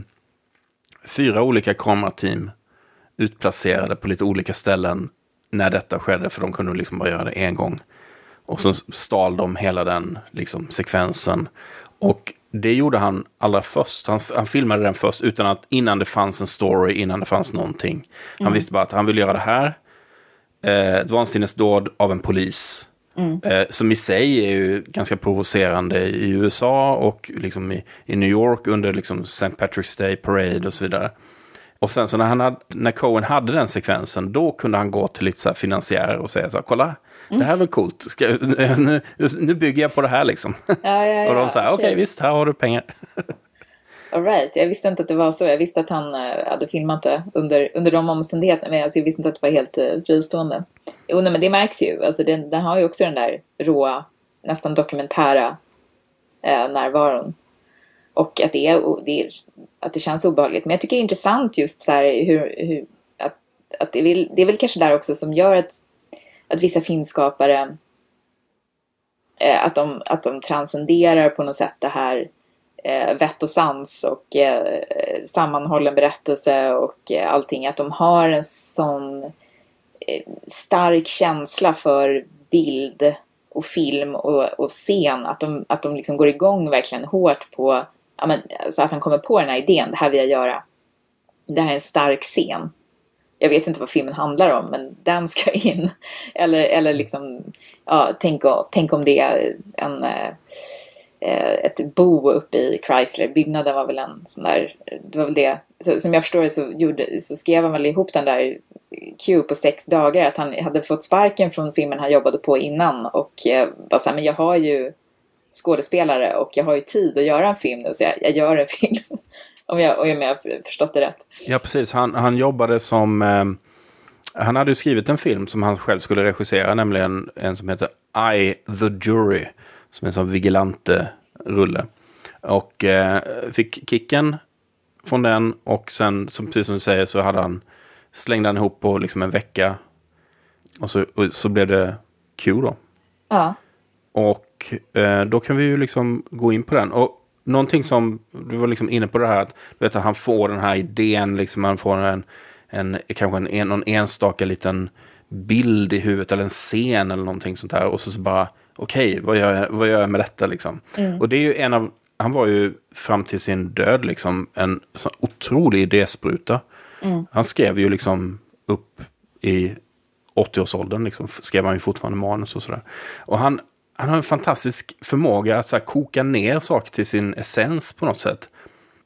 fyra olika kamerateam utplacerade på lite olika ställen när detta skedde, för de kunde liksom bara göra det en gång. Och så stal de hela den liksom, sekvensen. Och det gjorde han allra först. Han, han, filmade den först utan att, innan det fanns en story, innan det fanns någonting. Han mm. visste bara att han ville göra det här. Eh, ett vansinnesdåd av en polis. Mm. Eh, som i sig är ju ganska provocerande i USA och liksom i, i New York under liksom St. Patrick's Day Parade och så vidare. Och sen så när, han hade, när Cohen hade den sekvensen, då kunde han gå till lite så finansiärer och säga så här, kolla, det här är väl coolt, Ska, nu, nu bygger jag på det här liksom. Ja, ja, ja. och de sa, okej okay, visst, här har du pengar. All right. Jag visste inte att det var så. Jag visste att han eh, hade filmat det under, under de omständigheterna. Men alltså, jag visste inte att det var helt uh, fristående. Jo, nej, men det märks ju. Alltså, den, den har ju också den där råa, nästan dokumentära eh, närvaron. Och att det, är, det är, att det känns obehagligt. Men jag tycker det är intressant just så här hur, hur att, att det, är, det är väl kanske där också som gör att, att vissa filmskapare eh, att de, att de transcenderar på något sätt det här eh, vett och sans och eh, sammanhållen berättelse och eh, allting. Att de har en sån eh, stark känsla för bild och film och, och scen. Att de, att de liksom går igång verkligen hårt på ja, men, alltså att han kommer på den här idén, det här vill jag göra. Det här är en stark scen. Jag vet inte vad filmen handlar om, men den ska in. Eller, eller liksom, ja, tänk, tänk om det är en Eh, Eh, ett bo uppe i Chrysler. Byggnaden var väl en sån där, det var väl det. Som jag förstår det så, gjorde, så skrev han väl ihop den där Q på sex dagar. Att han hade fått sparken från filmen han jobbade på innan och eh, bara så här, men jag har ju skådespelare och jag har ju tid att göra en film nu så jag, jag gör en film. om, jag, om jag har förstått det rätt. Ja, precis. Han, han jobbade som... Eh, han hade ju skrivit en film som han själv skulle regissera, nämligen en som heter I, the Jury som en sån vigilante-rulle. Och eh, fick kicken från den och sen, som, precis som du säger, så hade han slängde han ihop på liksom en vecka. Och så, och så blev det Q då. Ja. Och eh, då kan vi ju liksom gå in på den. Och någonting som, du var liksom inne på det här, att, du vet, att han får den här idén, liksom, han får en, en kanske en, en, någon enstaka liten bild i huvudet eller en scen eller någonting sånt där. Och så, så bara okej, okay, vad, gör, vad gör jag med detta liksom? Mm. Och det är ju en av, han var ju fram till sin död liksom en sån otrolig idéspruta. Mm. Han skrev ju liksom upp i 80-årsåldern, liksom, skrev han ju fortfarande manus och sådär. Och han, han har en fantastisk förmåga att här, koka ner saker till sin essens på något sätt.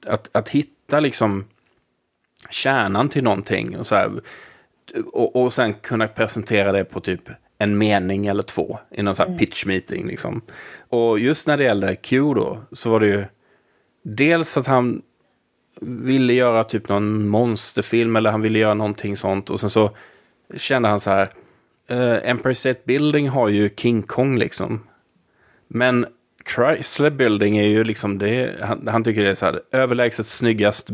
Att, att hitta liksom kärnan till någonting och, så här, och, och sen kunna presentera det på typ en mening eller två i någon sån här mm. pitch meeting. Liksom. Och just när det gällde Q då, så var det ju dels att han ville göra typ någon monsterfilm eller han ville göra någonting sånt. Och sen så kände han så här, uh, Empire State Building har ju King Kong liksom. Men Chrysler Building är ju liksom det, han, han tycker det är så här, överlägset snyggast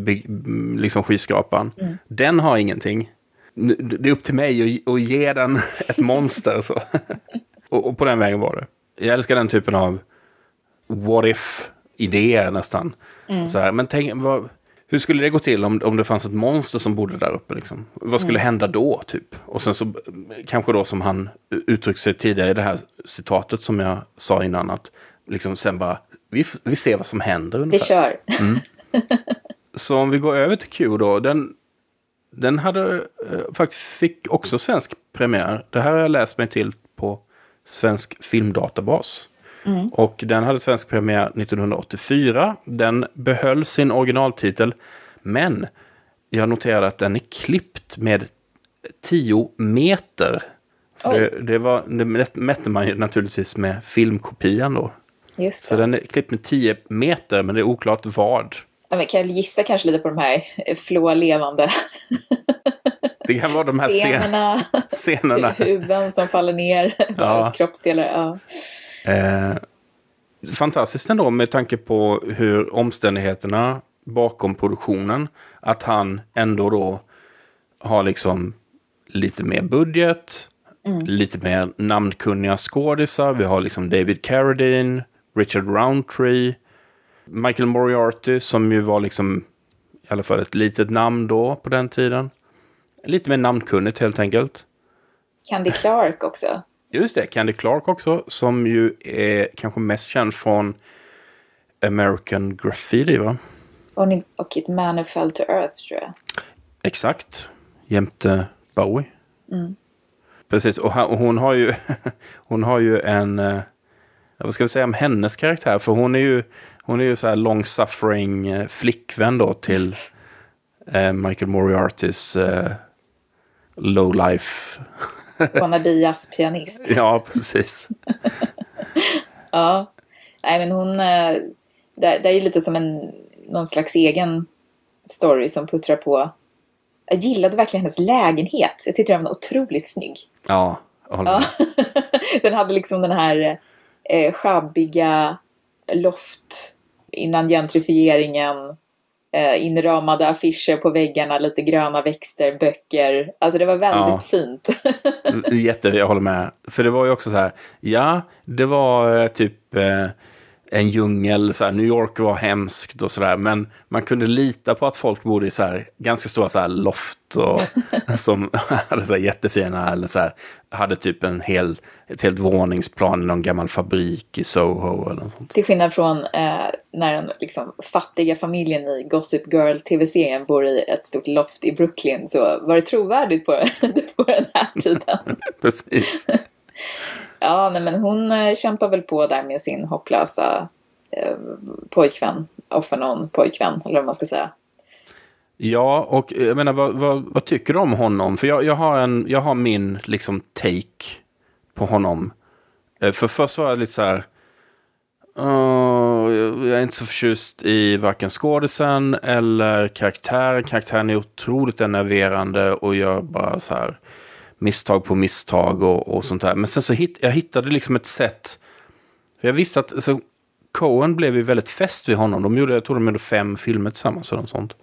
liksom skyskrapan. Mm. Den har ingenting det är upp till mig att, att ge den ett monster. Så. och, och, på den vägen var det. Jag älskar den typen av what if-idéer nästan. Mm. Så här, men tänk, vad, hur skulle det gå till om, om det fanns ett monster som bodde där uppe? Liksom? Vad skulle mm. hända då? typ? Och sen så kanske då som han uttryckte sig tidigare i det här citatet som jag sa innan. att liksom sen bara, vi, vi ser vad som händer. Ungefär. Vi kör. Mm. Så om vi går över till Q då. Den, den hade eh, faktiskt fick också svensk premiär. Det här har jag läst mig till på Svensk Filmdatabas. Mm. Och den hade svensk premiär 1984. Den behöll sin originaltitel. Men jag noterade att den är klippt med 10 meter. Det, det, var, det mätte man ju naturligtvis med filmkopian då. Så den är klippt med 10 meter, men det är oklart vad kan jag gissa kanske lite på de här flå levande Det kan vara de här scenerna. scenerna. Huvuden som faller ner, ja. kroppsdelar. Ja. Eh, fantastiskt ändå med tanke på hur omständigheterna bakom produktionen. Att han ändå då har liksom lite mer budget, mm. lite mer namnkunniga skådisar. Vi har liksom David Carradine, Richard Roundtree, Michael Moriarty som ju var liksom i alla fall ett litet namn då på den tiden. Lite mer namnkunnigt helt enkelt. Candy Clark också. Just det, Candy Clark också, som ju är kanske mest känd från American Graffiti, va? Och, It Man Who Fell to Earth, tror jag. Exakt. Jämte Bowie. Precis, och han- och hon har ju, hon har ju en, eh, vad ska vi säga om hennes karaktär? För hon är ju, hon är ju så här long suffering eh, flickvän då till eh, Michael Moriartys eh, low life. Wannabe jazzpianist. Ja, precis. Ja. Nej, men hon... eh, Det, det är ju lite som en någon slags egen story som puttrar på. Jag gillade verkligen hennes lägenhet. Jag tyckte den var otroligt snygg. Ja, jag håller Ja. med. den hade liksom den här eh, schabbiga loft innan gentrifieringen. Eh, inramade affischer på väggarna, lite gröna växter, böcker. Alltså det var väldigt Ja. fint. Jätte, jag håller med. För det var ju också så här, ja, det var eh, typ eh, en djungel, så här, New York var hemskt och sådär, men man kunde lita på att folk bodde i så här, ganska stora så här, loft och som hade så här, jättefina, eller så här, hade typ en hel, ett helt våningsplan i någon gammal fabrik i Soho eller något sånt. Till skillnad från eh, när den liksom, fattiga familjen i Gossip Girl tv-serien bor i ett stort loft i Brooklyn så var det trovärdigt på, på den här tiden. Precis. Ja, nej, men hon eh, kämpar väl på där med sin hopplösa eh, pojkvän, Offer någon pojkvän, eller vad man ska säga. Ja, och eh, jag menar, vad, vad, vad tycker du om honom? För jag, jag, har, en, jag har min liksom take på honom. Eh, för först var jag lite så här... Uh, jag är inte så förtjust i varken skådisen eller karaktären. Karaktären är otroligt enerverande och gör bara så här misstag på misstag och, och sånt där. Men sen så hitt, jag hittade liksom ett sätt. För jag visste att alltså, Coen blev ju väldigt fäst vid honom. De gjorde, jag tror de gjorde fem filmer tillsammans eller något sånt.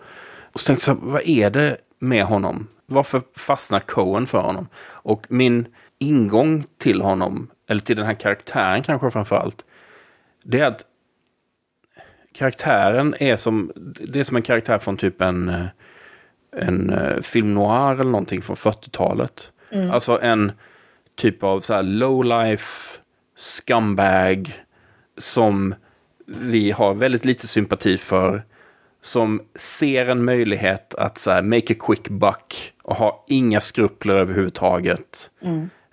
Och så tänkte jag, vad är det med honom? Varför fastnar Coen för honom? Och min ingång till honom, eller till den här karaktären kanske framför allt, det är att karaktären är som, det är som en karaktär från typ en, eh, en eh, film noir eller någonting från 40-talet. Alltså en typ av så här low life scumbag som vi har väldigt lite sympati för. Som ser en möjlighet att så här, make a quick buck och har inga skrupler överhuvudtaget.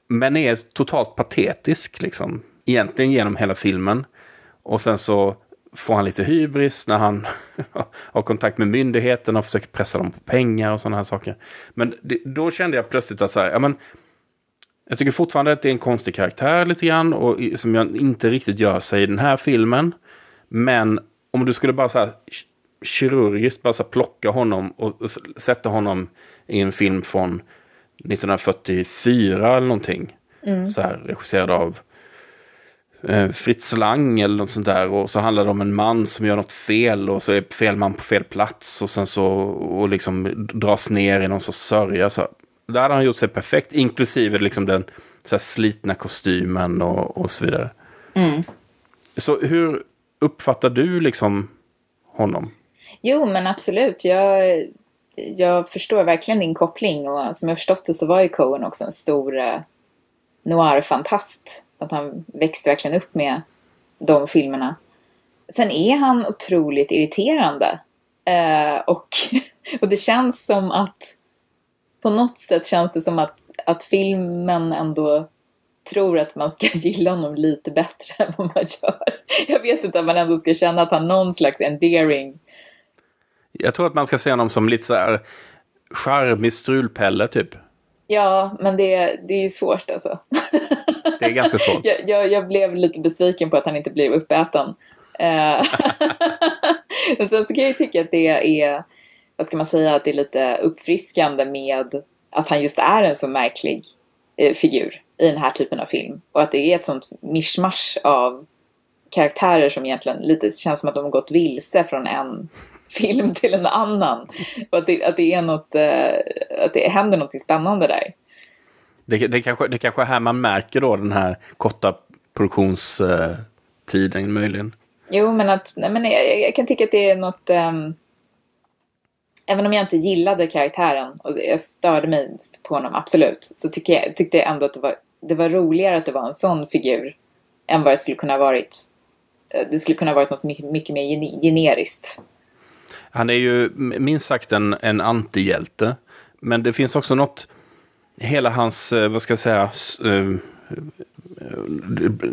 Men är totalt patetisk liksom. Egentligen genom hela filmen. Och sen så får han lite hybris när han har kontakt med myndigheterna och försöker pressa dem på pengar och sådana här saker. Men det, då kände jag plötsligt att så här, ja men jag tycker fortfarande att det är en konstig karaktär lite grann och som jag inte riktigt gör sig i den här filmen. Men om du skulle bara så här ki- kirurgiskt bara så här plocka honom och, och sätta honom i en film från 1944 eller någonting. Så här regisserad av eh, Fritz Lang eller något sånt där. Och så handlar det om en man som gör något fel och så är fel man på fel plats. Och sen så och liksom dras ner i någon sorts sörja. Så där hade han gjort sig perfekt, inklusive liksom den så slitna kostymen och, och så vidare. Så hur uppfattar du liksom honom? Jo, men absolut. Jag, jag förstår verkligen din koppling och som jag förstått det så var ju Coen också en stor eh, noir-fantast. Att han växte verkligen upp med de filmerna. Sen är han otroligt irriterande. Eh, och, och det känns som att på något sätt känns det som att, att filmen ändå tror att man ska gilla honom lite bättre än vad man gör. Jag vet inte om man ändå ska känna att han någon slags endearing Jag tror att man ska se honom som lite så här charmig strulpelle typ. Ja, men det, det är ju svårt alltså. Det är ganska svårt. jag, jag, jag blev lite besviken på att han inte blev uppäten. Eh, Men sen så kan jag ju tycka att det är, vad ska man säga, att det är lite uppfriskande med att han just är en så märklig eh, figur i den här typen av film. Och att det är ett sånt mischmasch av karaktärer som egentligen lite känns som att de har gått vilse från en film till en annan. Och att det, att det är något, eh, att det händer något spännande där. Det, det, kanske, det kanske är här man märker då den här korta produktionstiden möjligen. Jo, men att, nej, men jag, jag kan tycka att det är något... ehm, även om jag inte gillade karaktären och jag störde mig på honom, absolut, så tycker jag, tyckte jag ändå att det var det var roligare att det var en sån figur än vad det skulle kunna ha varit. eh, Det skulle kunna ha varit något mycket, mycket mer gene- generiskt. Han är ju minst sagt en, en antihjälte. Men det finns också något, hela hans, eh, vad ska jag säga, eh,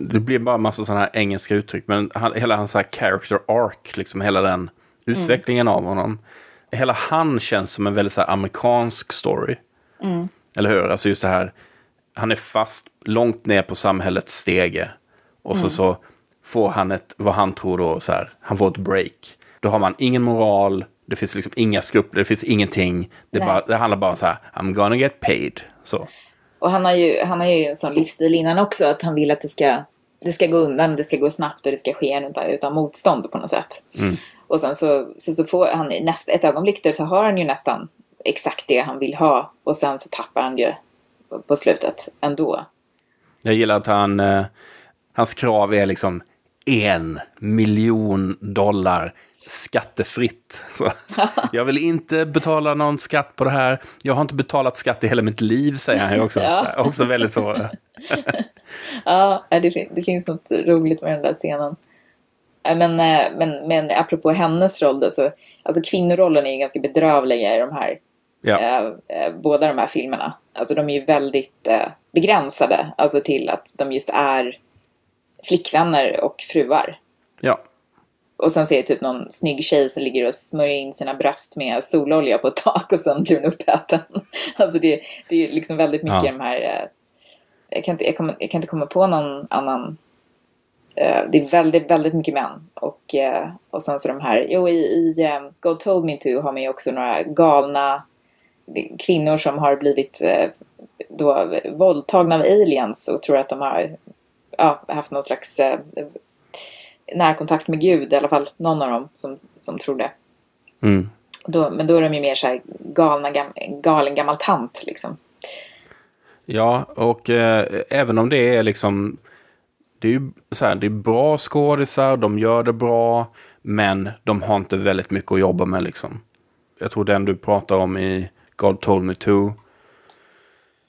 det, blir bara en massa sådana här engelska uttryck, men hela hans så här character arc, liksom hela den utvecklingen av honom. Hela han känns som en väldigt så amerikansk story. Eller hur? Alltså just det här, han är fast långt ner på samhällets stege. Och så, så får han ett, vad han tror då, så här, han får ett break. Då har man ingen moral, det finns liksom inga skrupler, det finns ingenting. Det, bara, det handlar bara så här, I'm gonna get paid. Så. Och han har ju, han har ju en sån livsstil innan också, att han vill att det ska, det ska gå undan, det ska gå snabbt och det ska ske utan, utan motstånd på något sätt. Och sen så, så, så får han i nästa, ett ögonblick där så har han ju nästan exakt det han vill ha. Och sen så tappar han ju på- på slutet ändå. Jag gillar att han, eh, hans krav är liksom en miljon dollar skattefritt. Så, jag vill inte betala någon skatt på det här. Jag har inte betalat skatt i hela mitt liv, säger han ju också. Ja. Så också väldigt så. Ja, det, fin- det finns något roligt med den där scenen. Men, eh, men, men apropå hennes roll då, så, alltså kvinnorollen är ju ganska bedrövliga i de här, Ja. eh, eh, båda de här filmerna. Alltså de är ju väldigt eh, begränsade, alltså till att de just är flickvänner och fruar. ja. Och sen ser det typ någon snygg tjej som ligger och smörjer in sina bröst med sololja på ett tak och sen blir hon uppäten. Alltså det, det är liksom väldigt mycket Ja. de här... eh, Jag kan, inte, jag, kommer, jag kan inte komma på någon annan... eh, Det är väldigt, väldigt mycket män. Och, eh, och sen så de här... Jo, i, i God told me to har man ju också några galna kvinnor som har blivit då våldtagna av aliens och tror att de har ja, haft någon slags närkontakt med Gud, i alla fall någon av dem som, som tror det. Mm. Då, men då är de ju mer så här galna, gam, galen gammal tant liksom. Ja, och eh, även om det är liksom... Det är ju så här, det är bra skådisar, de gör det bra, men de har inte väldigt mycket att jobba med liksom. Jag tror den du pratar om i God told me to.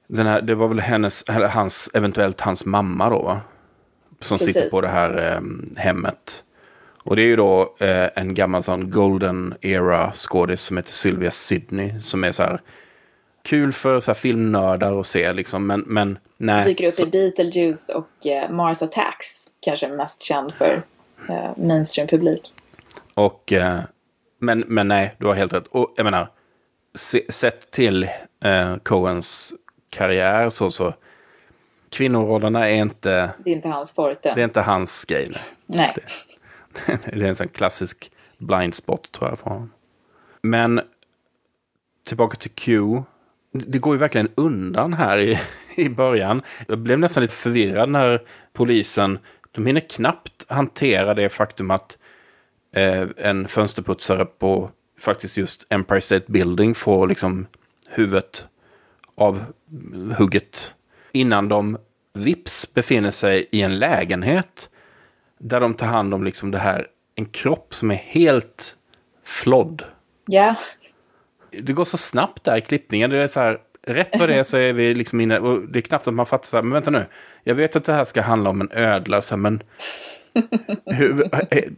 Den här, det var väl hennes, eller hans, eventuellt hans mamma då va? Som sitter Precis. på det här eh, hemmet. Och det är ju då eh, en gammal sån golden era skådis som heter Sylvia Sidney. Som är så här kul för så här, filmnördar att se liksom. Men, men nej. Dyker upp så- i Beetlejuice och eh, Mars Attacks. Kanske mest känd för eh, mainstream-publik. Och, eh, men, men nej, du har helt rätt. Och jag menar, se, sett till eh, Coens karriär så, så kvinnorollerna är inte, Det är inte hans forte. det är inte hans grej. Nej. Nej. Det är en sån klassisk blind spot tror jag för honom. Men tillbaka till Q. Det går ju verkligen undan här i, i början. Jag blev nästan lite förvirrad när polisen, de hinner knappt hantera det faktum att eh, en fönsterputsare på faktiskt just Empire State Building får liksom huvudet av hugget innan de vips befinner sig i en lägenhet där de tar hand om liksom det här, en kropp som är helt flodd. Ja. Det går så snabbt där i klippningen. Det är så här, rätt vad det är så är vi liksom inne, och det är knappt att man fattar så här, men vänta nu. Jag vet att det här ska handla om en ödla, så här, men hur,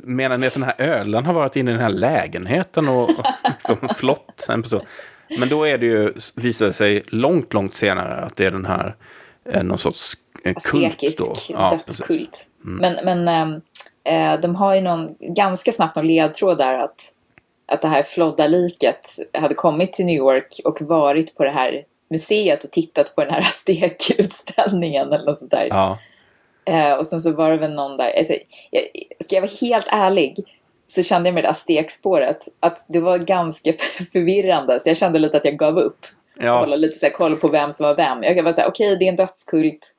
menar ni att den här ödlan har varit inne i den här lägenheten och, och liksom flott? Men då är det ju, visar det sig långt, långt senare att det är den här, eh, någon sorts eh, kult då. precis. dödskult. Men, men ehm, eh, de har ju någon, ganska snabbt någon ledtråd där att, att det här flodda liket hade kommit till New York och varit på det här museet och tittat på den här aztekutställningen eller något sånt där. Ja, Eh, och sen så var det väl någon där, alltså, jag, ska jag vara helt ärlig så kände jag med det aztekspåret att det var ganska förvirrande så jag kände lite att jag gav upp. Ja. Hålla lite så här, koll på vem som var vem. Jag kan vara säga, okej det är en dödskult.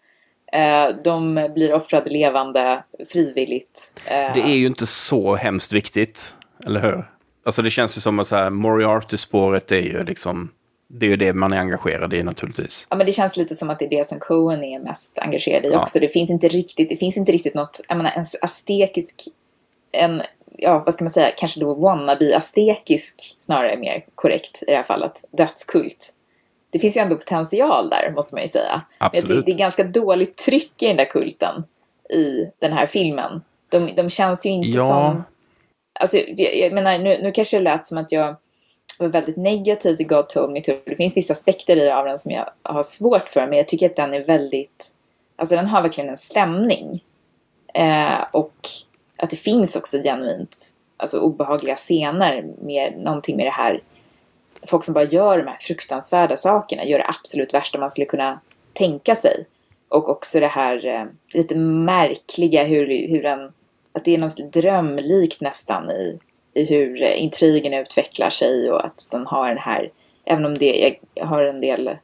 Eh, de blir offrade levande frivilligt. Eh, Det är ju inte så hemskt viktigt, eller hur? Alltså det känns ju som att så här, Moriarty-spåret är ju liksom, det är ju det man är engagerad i naturligtvis. Ja, men det känns lite som att det är det som Cohen är mest engagerad i Ja. också. Det finns inte riktigt, det finns inte riktigt något, jag menar en aztekisk, en, ja vad ska man säga, kanske då wannabe-aztekisk snarare mer korrekt i det här fallet, dödskult. Det finns ju ändå potential där, måste man ju säga. Absolut. Det, det är ganska dåligt tryck i den där kulten i den här filmen. De, de känns ju inte Ja. som... Alltså, jag jag menar, nu, nu kanske det lät som att jag var väldigt negativ till God Told Me To. Det finns vissa aspekter i av den som jag har svårt för, men jag tycker att den är väldigt... Alltså den har verkligen en stämning. Eh, och att det finns också genuint alltså, obehagliga scener med någonting med det här. Folk som bara gör de här fruktansvärda sakerna, gör det absolut värsta man skulle kunna tänka sig. Och också det här eh, lite märkliga hur, hur en, att det är något drömlikt nästan i, i hur intrigen utvecklar sig och att den har den här, även om det, jag har en del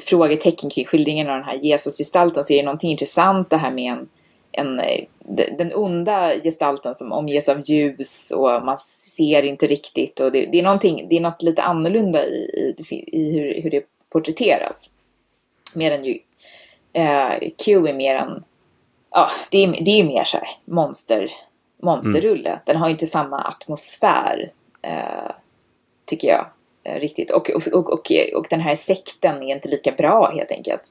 frågetecken kring skildringen av den här Jesusgestalten så är det någonting intressant det här med en, en, eh, de- den onda gestalten som omges av ljus och man ser inte riktigt och det, det är någonting, det är något lite annorlunda i, i, i hur, hur det porträtteras. Medan ju eh, Q är mer en, ja det är, det är mer så här monster, monsterrulle. Den har inte samma atmosfär eh, tycker jag. Eh, Riktigt. Och, och, och, och, den här sekten är inte lika bra helt enkelt.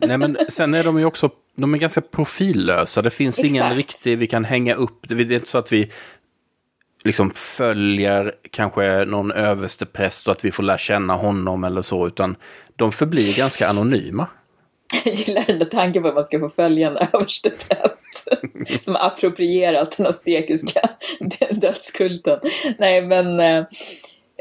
Nej, men sen är de ju också de är ganska profillösa. Det finns ingen Exakt. riktig vi kan hänga upp. Det är inte så att vi liksom följer kanske någon överstepräst och att vi får lära känna honom eller så, utan de förblir ganska anonyma. Jag gillar den där tanken på att man ska få följa en överstepräst som har approprierat den aztekiska dödskulten. Nej, men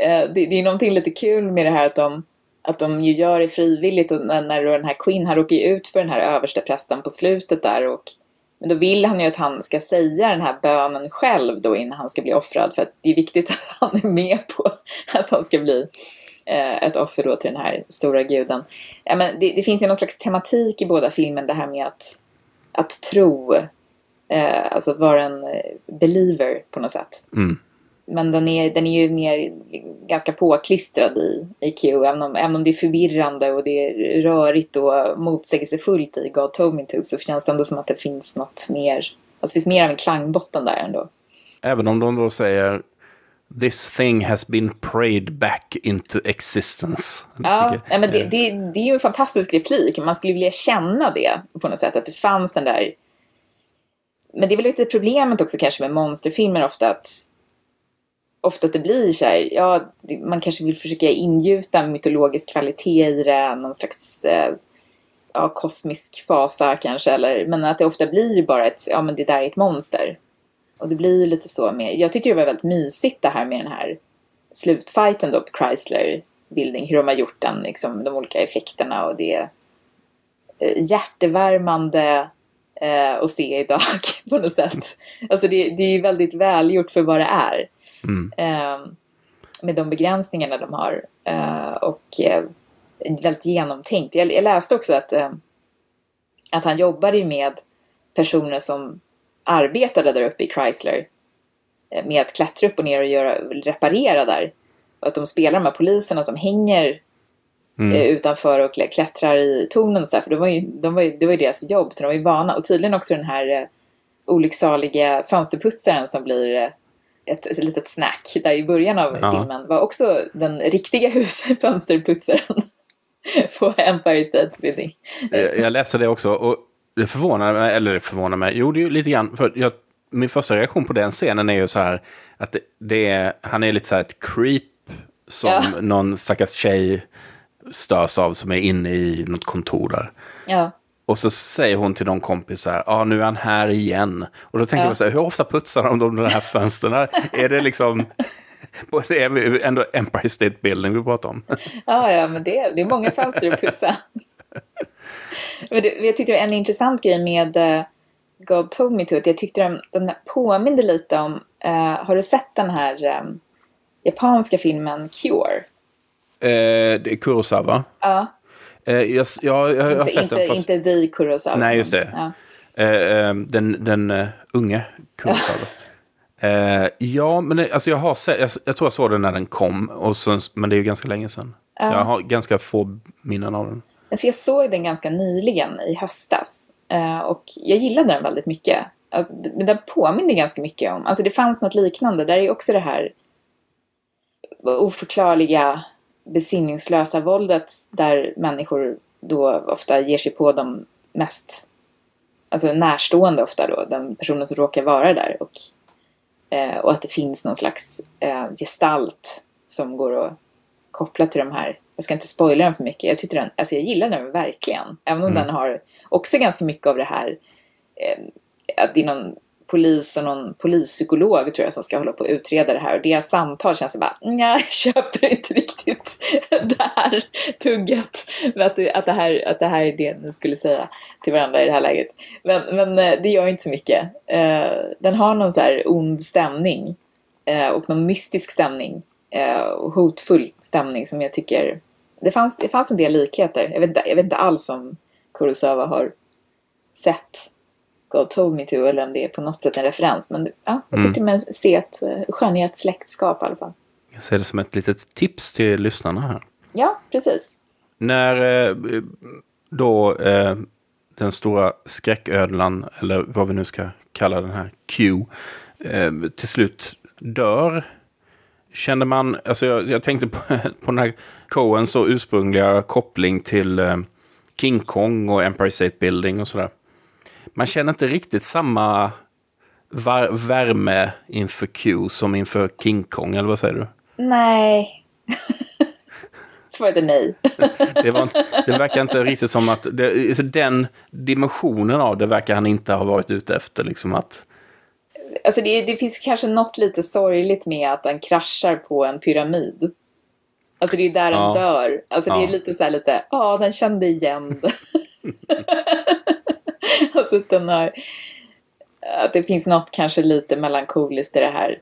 eh, det, det är någonting lite kul med det här att de, att de ju gör det frivilligt och när, när den här Quinn har råkat ut för den här översteprästen på slutet där och men då vill han ju att han ska säga den här bönen själv då innan han ska bli offrad för att det är viktigt att han är med på att han ska bli eh, ett offer då till den här stora guden. Ja, men det, det finns ju någon slags tematik i båda filmen det här med att, att tro, eh, alltså att vara en eh, believer på något sätt. Mm. Men den är, den är ju mer ganska påklistrad i, i Q, även om, även om det är förvirrande och det är rörigt och motsägelsefullt i God Told Me To så känns det ändå som att det finns något mer, alltså det finns mer av en klangbotten där ändå. Även om de då säger This thing has been prayed back into existence. Ja, nej, men det, eh, det, det är ju en fantastisk replik. Man skulle vilja känna det på något sätt, att det fanns den där... Men det är väl lite problemet också kanske med monsterfilmer ofta att ofta att det blir så här, ja, man kanske vill försöka ingjuta mytologisk kvalitet i det, någon slags eh, ja, kosmisk fasa kanske, eller, men att det ofta blir bara ett, ja men det där är ett monster. Och det blir lite så med, jag tyckte det var väldigt mysigt det här med den här slutfighten då på Chrysler Building, hur de har gjort den, liksom, de olika effekterna och det är eh, hjärtevärmande eh, att se idag på något sätt. Alltså det, det är ju väldigt välgjort för vad det är. Mm. Eh, med de begränsningarna de har. Eh, och eh, väldigt genomtänkt. Jag, jag läste också att, eh, att han jobbade ju med personer som arbetade där uppe i Chrysler eh, med att klättra upp och ner och göra, reparera där. Och att de spelar de här poliserna som hänger Mm. eh, utanför och klä- klättrar i tornen och så där, för det var, ju, de var ju, det var ju deras jobb, så de var ju vana. Och tydligen också den här olycksaliga fönsterputsaren som blir ett, ett litet snack där i början av Ja. filmen var också den riktiga husfönsterputsaren på Empire State Building. Jag, läste det också och det förvånar mig, eller det förvånar mig, jo det är ju lite grann, för jag, min första reaktion på den scenen är ju så här att det, det är, han är lite så här ett creep som Ja. någon stackars tjej störs av som är inne i något kontor där. Ja. Och så säger hon till någon kompis så här, ja ah, nu är han här igen. Och då tänker Ja. jag så här, hur ofta putsar de de här fönstren? är det liksom, det är ändå Empire State Building vi pratar om. Ja, ja, men det, det är många fönster att putsa. men det, jag tyckte det var en intressant grej med eh, God Told Me To, att jag tyckte den, den påminde lite om, eh, har du sett den här eh, japanska filmen Cure? Eh, det är Kurosawa. Ja, jag, jag, jag, har inte, sett inte, den fast... inte The Kurosawa. Nej, just det. Ja. Eh, eh, den den unge Kurosawa. Eh, ja, men alltså jag har sett, jag, tror jag såg den när den kom, och sen, men det är ju ganska länge sedan. Ja. Jag har ganska få minnen av den. Jag såg den ganska nyligen i höstas. Eh, och jag gillade den väldigt mycket. Alltså, men den påminner ganska mycket om, alltså det fanns något liknande. Där är också det här oförklarliga besinningslösa våldet där människor då ofta ger sig på de mest alltså närstående ofta då, den personen som råkar vara där. Och, eh, och att det finns någon slags eh, gestalt som går att koppla till de här. Jag ska inte spoila den för mycket. Jag, tyckte den, alltså jag gillar den verkligen. Även om mm. den har också ganska mycket av det här eh, att det är någon polis och någon polispsykolog tror jag som ska hålla på och utreda det här och deras samtal känns bara, nej jag köper inte riktigt det här tugget. Att det, att, det här, att det här är det ni skulle säga till varandra i det här läget. Men, men eh, det gör inte så mycket. Eh, den har någon så här ond stämning eh, och någon mystisk stämning och hotfull stämning som jag tycker det fanns, det fanns en del likheter. Jag vet, jag vet inte alls om Kurosawa har sett God told me to eller om det är på något sätt en referens. Men ja, jag tyckte mm. man se ett eh, skönhetssläktskap i alla fall. Jag ser det som ett litet tips till lyssnarna här. Ja, precis. När eh, då eh, den stora skräcködlan, eller vad vi nu ska kalla den här Q, till slut dör. Kände man, alltså jag, jag tänkte på, på den här Coens ursprungliga koppling till King Kong och Empire State Building och sådär man känner inte riktigt samma värme inför Q som inför King Kong, eller vad säger du? Nej. Svaret är nej. det, var, det verkar inte riktigt som att... Det, alltså den dimensionen av det verkar han inte ha varit ute efter. Liksom att... Alltså det, det finns kanske något lite sorgligt med att den kraschar på en pyramid. Alltså det är där ja. den dör. Alltså ja. det är lite så här lite, ja den kände igen alltså att den har... Att det finns något kanske lite melankoliskt i det här.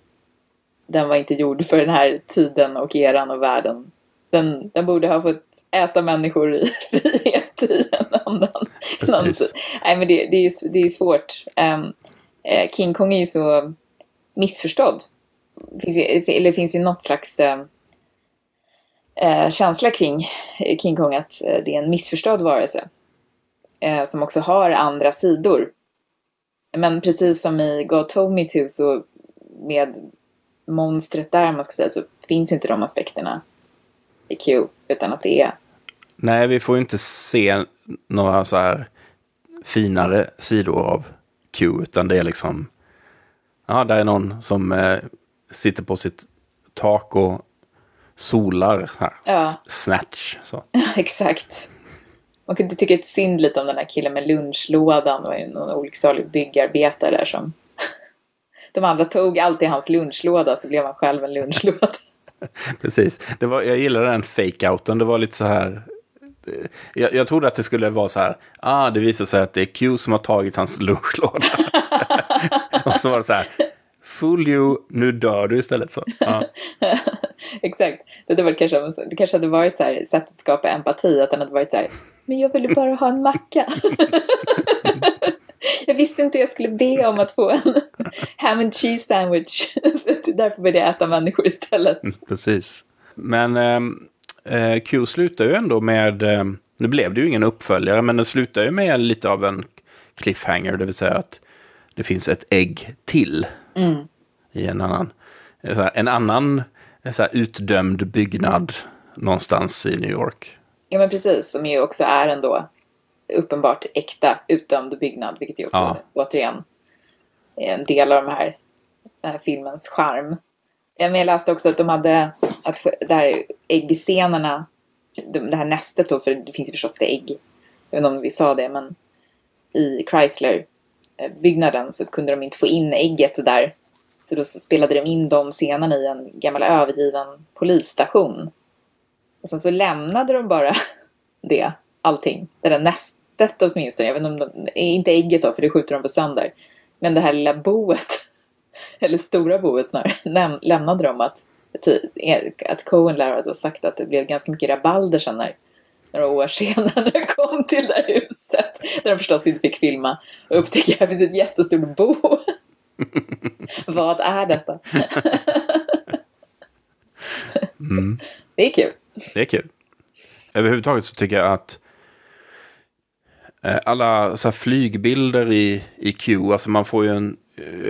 Den var inte gjord för den här tiden och eran och världen. Den, den borde ha fått äta människor i frihet i en annan, tid. Nej men det, det, är, det är svårt. Um, King Kong är ju så missförstådd. Finns, eller finns ju något slags uh, känsla kring King Kong att uh, det är en missförstådd varelse eh, som också har andra sidor. Men precis som i God Told Me To så med monstret där, man ska säga, så finns inte de aspekterna i Q, utan att det är... Nej, vi får ju inte se några så här finare sidor av Q, utan det är liksom... Ja, där är någon som eh, sitter på sitt tak och solar. Här, ja. Snatch. Så. Exakt. Man kunde tycka ett synd lite om den här killen med lunchlådan och någon olycksalig byggarbetare där som... De andra tog alltid hans lunchlåda så blev han själv en lunchlåda. Precis. Det var, jag gillade den fake-outen. Det var lite så här... Jag, jag trodde att det skulle vara så här. Ah, det visar sig att det är Q som har tagit hans lunchlåda. och så var det så här. Fool you, nu dör du istället. Så. Ja. Exakt. Det, hade varit kanske, det kanske hade varit så här, sättet att skapa empati, att den hade varit så här, men jag ville bara ha en macka. jag visste inte jag skulle be om att få en ham and cheese sandwich. så därför började jag äta människor istället. Mm, precis. Men ehm, eh, Q slutar ju ändå med, eh, nu blev det ju ingen uppföljare, men den slutar ju med lite av en cliffhanger, det vill säga att det finns ett ägg till mm. i en annan, en annan så utdömd byggnad någonstans i New York. Ja men precis, som ju också är en då uppenbart äkta utdömd byggnad, vilket ju också ja. återigen är en del av de här, den här filmens charm. Jag läste också att de hade, att det här äggscenerna, det här nästet då, för det finns ju förstås ett ägg, jag vet inte om vi sa det, men i byggnaden så kunde de inte få in ägget där. Så då spelade de in de scenerna i en gammal övergiven polisstation. Och sen så lämnade de bara det, allting. Det där nästet åtminstone. Jag vet inte om de, inte ägget då, för det skjuter de på sönder. Men det här lilla boet, eller stora boet snarare, lämnade de att, att Cohen lär ha sagt att det blev ganska mycket rabalder sen när några år senare kom till det här huset. Där de förstås inte fick filma. Och upptäcker att det finns ett jättestort bo. Vad är detta? mm. Det är kul. Det är kul. Överhuvudtaget så tycker jag att eh, alla så flygbilder i, i Q, alltså man får ju en,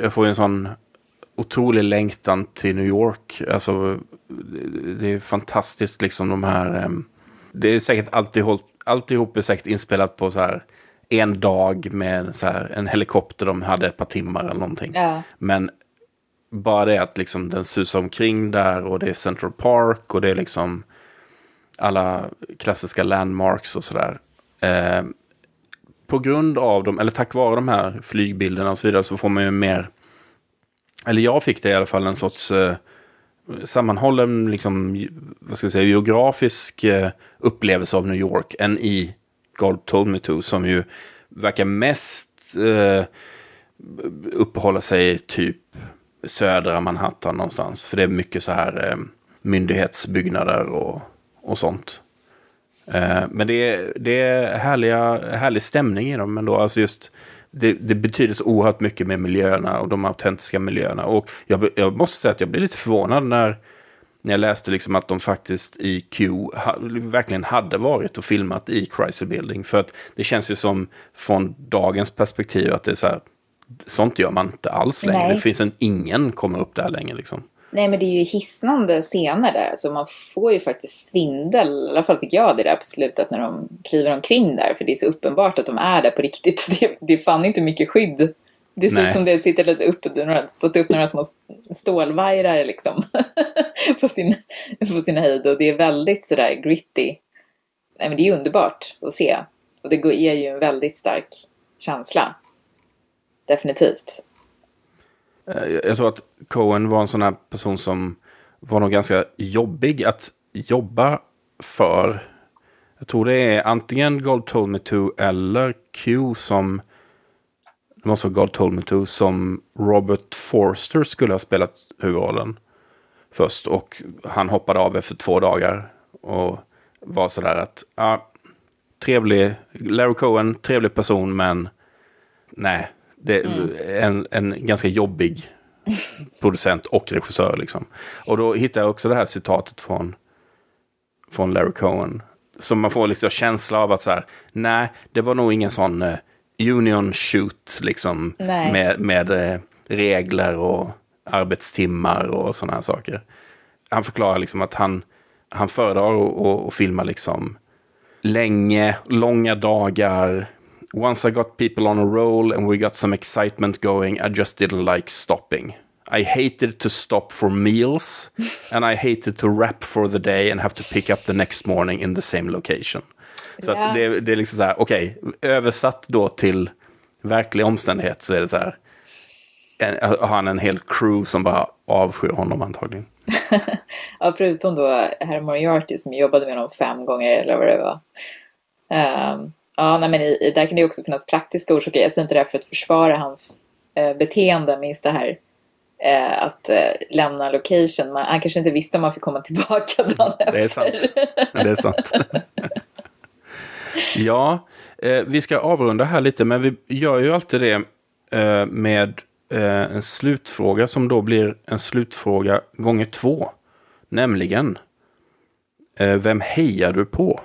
jag får ju en sån otrolig längtan till New York. Alltså det är fantastiskt liksom de här... Um, det är säkert alltid hållt, alltihop är säkert inspelat på så här en dag med så här, en helikopter de hade ett par timmar eller någonting. Ja. Men bara det att liksom den susar omkring där och det är Central Park och det är liksom alla klassiska landmarks och sådär. Eh, på grund av dem, eller tack vare de här flygbilderna och så vidare, så får man ju mer, eller jag fick det i alla fall, en sorts eh, sammanhållen, liksom, vad ska jag säga, geografisk eh, upplevelse av New York än i God Told Me To, som ju verkar mest eh, uppehålla sig typ södra Manhattan någonstans. För det är mycket så här eh, myndighetsbyggnader och, och sånt. Eh, men det är, det är härliga, härlig stämning i dem ändå. Alltså just, det, det, betyder så oerhört mycket med miljöerna och de autentiska miljöerna. Och jag, jag måste säga att jag blev lite förvånad när, när jag läste liksom att de faktiskt i Q ha, verkligen hade varit och filmat i Chrysler Building. För att det känns ju som från dagens perspektiv att det är så här, sånt gör man inte alls längre. Nej. Det finns en, ingen kommer upp där längre liksom. Nej men det är ju hisnande scener där. Så man får ju faktiskt svindel. I alla fall fick jag det där på slutet när de kliver omkring där. För det är så uppenbart att de är där på riktigt. Det, det är fan inte mycket skydd. Det ser ut som det sitter lite upp, stått upp några små stålvajrar liksom. på, sin, på sin höjd. Och det är väldigt sådär gritty. Nej men det är underbart att se. Och det ger ju en väldigt stark känsla. Definitivt. Eh, jag tror att Cohen var en sån här person som var nog ganska jobbig att jobba för. Jag tror det är antingen God Told Me To eller Q som det måste vara God Told Me To som Robert Forster skulle ha spelat huvudrollen först. Och han hoppade av efter två dagar och var sådär att Ah, trevlig, Larry Cohen, trevlig person men nej, det mm. en, en ganska jobbig producent och regissör. Liksom. Och då hittar jag också det här citatet från, från Larry Cohen. Som man får liksom känsla av att så här, nej, det var nog ingen sån uh, union shoot liksom. Med, med uh, regler och arbetstimmar och sådana här saker. Han förklarar liksom att han, han föredrar att filma liksom länge, långa dagar, Once I got people on a roll and we got some excitement going, I just didn't like stopping. I hated to stop for meals and I hated to wrap for the day and have to pick up the next morning in the same location. Så yeah. att det, det, är liksom så här, okej, okay, översatt då till verklig omständighet så är det så här, en, har han en hel crew som bara avskyr honom antagligen. ja, förutom då herr Moriarty som jobbade med honom fem gånger eller vad det var. Um, Ja, nej, men i, där kan det också finnas praktiska orsaker. Jag säger inte det för att försvara hans eh, beteende, minst det här eh, att eh, lämna location. Man, han kanske inte visste om han fick komma tillbaka dagen efter. Det är sant. Det är sant. ja, eh, vi ska avrunda här lite, men vi gör ju alltid det eh, med eh, en slutfråga som då blir en slutfråga gånger två. Nämligen, vem hejar du på?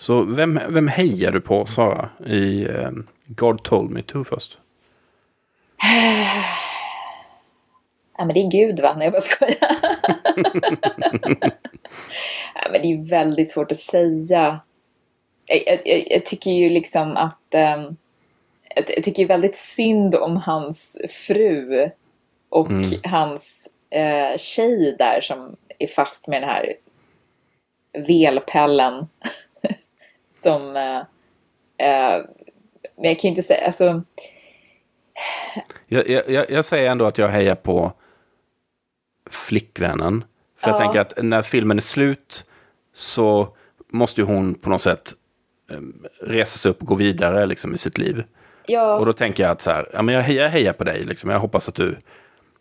Så vem, vem hejar du på, Sara, i eh, God told me to först? Ja, men det är Gud, va? Nej, jag bara skojar. ja, men det är väldigt svårt att säga. Jag, jag, jag tycker ju liksom att... Um, jag tycker väldigt synd om hans fru och mm. hans uh, tjej där som är fast med den här velpellen som... Eh, eh, men jag kan ju inte säga, alltså... Jag, jag, jag, säger ändå att jag hejar på flickvännen. För ja. jag tänker att när filmen är slut så måste ju hon på något sätt um, resa sig upp och gå vidare liksom, i sitt liv. Ja. Och då tänker jag att så här, ja, men jag hejar, hejar på dig. Liksom. Jag hoppas att du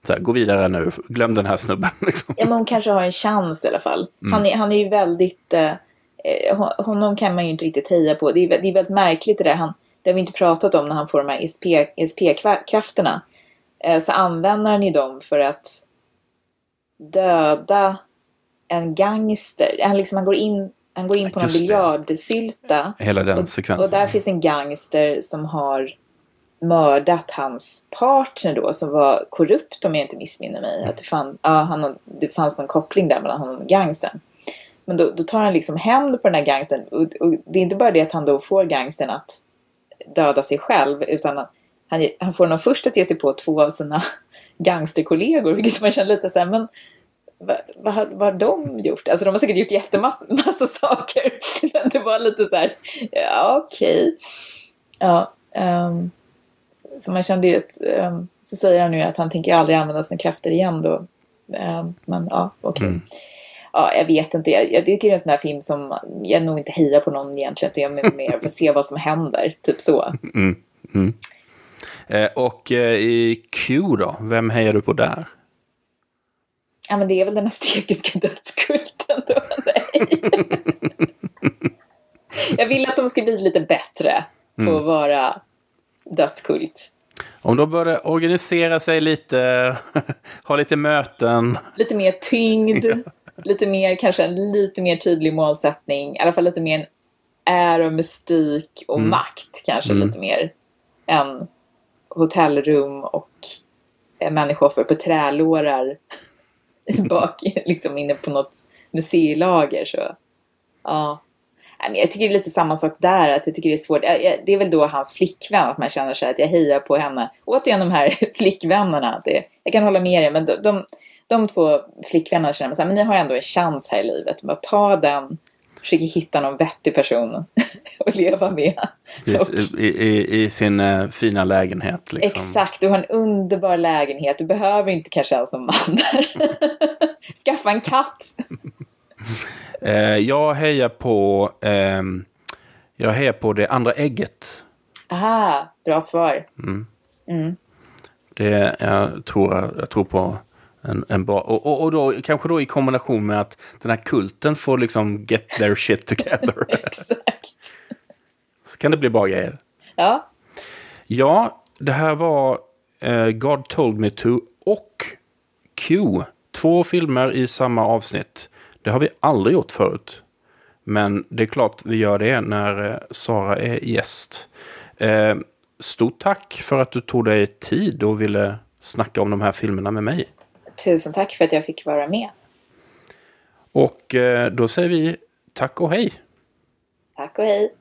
så här, går vidare nu. Glöm den här snubben. Liksom. Ja, men hon kanske har en chans i alla fall. Mm. Han, är, han är ju väldigt... Eh, honom kan man ju inte riktigt heja på. Det är, det är väldigt märkligt det där. Han, det har vi inte pratat om när han får de här SP-krafterna. Eh, så använder han ju dem för att döda en gangster. Han, liksom, han går in, han går in på någon biljardsylta. Hela den och, sekvensen. Och där finns en gangster som har mördat hans partner då som var korrupt om jag inte missminner mig. Att det, fann, ja, han, det fanns någon koppling där mellan honom och gangstern. Men då, då tar han liksom hämnd på den här gangstern. Och, och, det är inte bara det att han då får gangstern att döda sig själv utan han, han får honom först att ge sig på två av sina gangsterkollegor vilket man känner lite så här, men vad, vad, vad har de gjort? Alltså de har säkert gjort jättemassa massa saker. Men det var lite så här, ja okej. Okay. Ja, um, så man kände ju att, um, så säger han nu att han tänker aldrig använda sina krafter igen då. Um, men ja, okej. Okay. Mm. Ja, jag vet inte. Jag, jag tycker det är en sån här film som jag nog inte hejar på någon egentligen. Jag är mer för att se vad som händer. Typ så. Mm. Mm. Eh, och eh, i Q då? Vem hejar du på där? Ja, men det är väl den aztekiska dödskulten då. Nej. jag vill att de ska bli lite bättre på mm. att vara dödskult. Om de börjar organisera sig lite, ha lite möten. Lite mer tyngd, ja. Lite mer, kanske en lite mer tydlig målsättning. I alla fall lite mer ära, mystik och mm. makt kanske mm. lite mer än hotellrum och människoffer på trälårar bak, liksom inne på något museilager. Så, ja. Jag tycker det är lite samma sak där, att jag tycker det är svårt. Det är väl då hans flickvän, att man känner sig att jag hejar på henne. Återigen de här flickvännerna. Det, jag kan hålla med er, men de, de, de två flickvännerna känner man att ni har ändå en chans här i livet. Bara ta den, försöka hitta någon vettig person att leva med. I, i, i sin uh, fina lägenhet. Liksom. Exakt, du har en underbar lägenhet. Du behöver inte kanske ens någon man där. Skaffa en katt. uh, jag hejar på uh, jag hejar på det andra ägget. Aha, bra svar. Mm. Mm. Det, jag, tror, jag tror på en, en bra, och, och, och då, kanske då i kombination med att den här kulten får liksom get their shit together. Exakt. Så kan det bli bra grejer. Ja. Ja, det här var uh, God told me to och Q. Två filmer i samma avsnitt. Det har vi aldrig gjort förut. Men det är klart vi gör det när uh, Sara är gäst. Uh, stort tack för att du tog dig tid och ville snacka om de här filmerna med mig. Tusen tack för att jag fick vara med. Och då säger vi tack och hej. Tack och hej.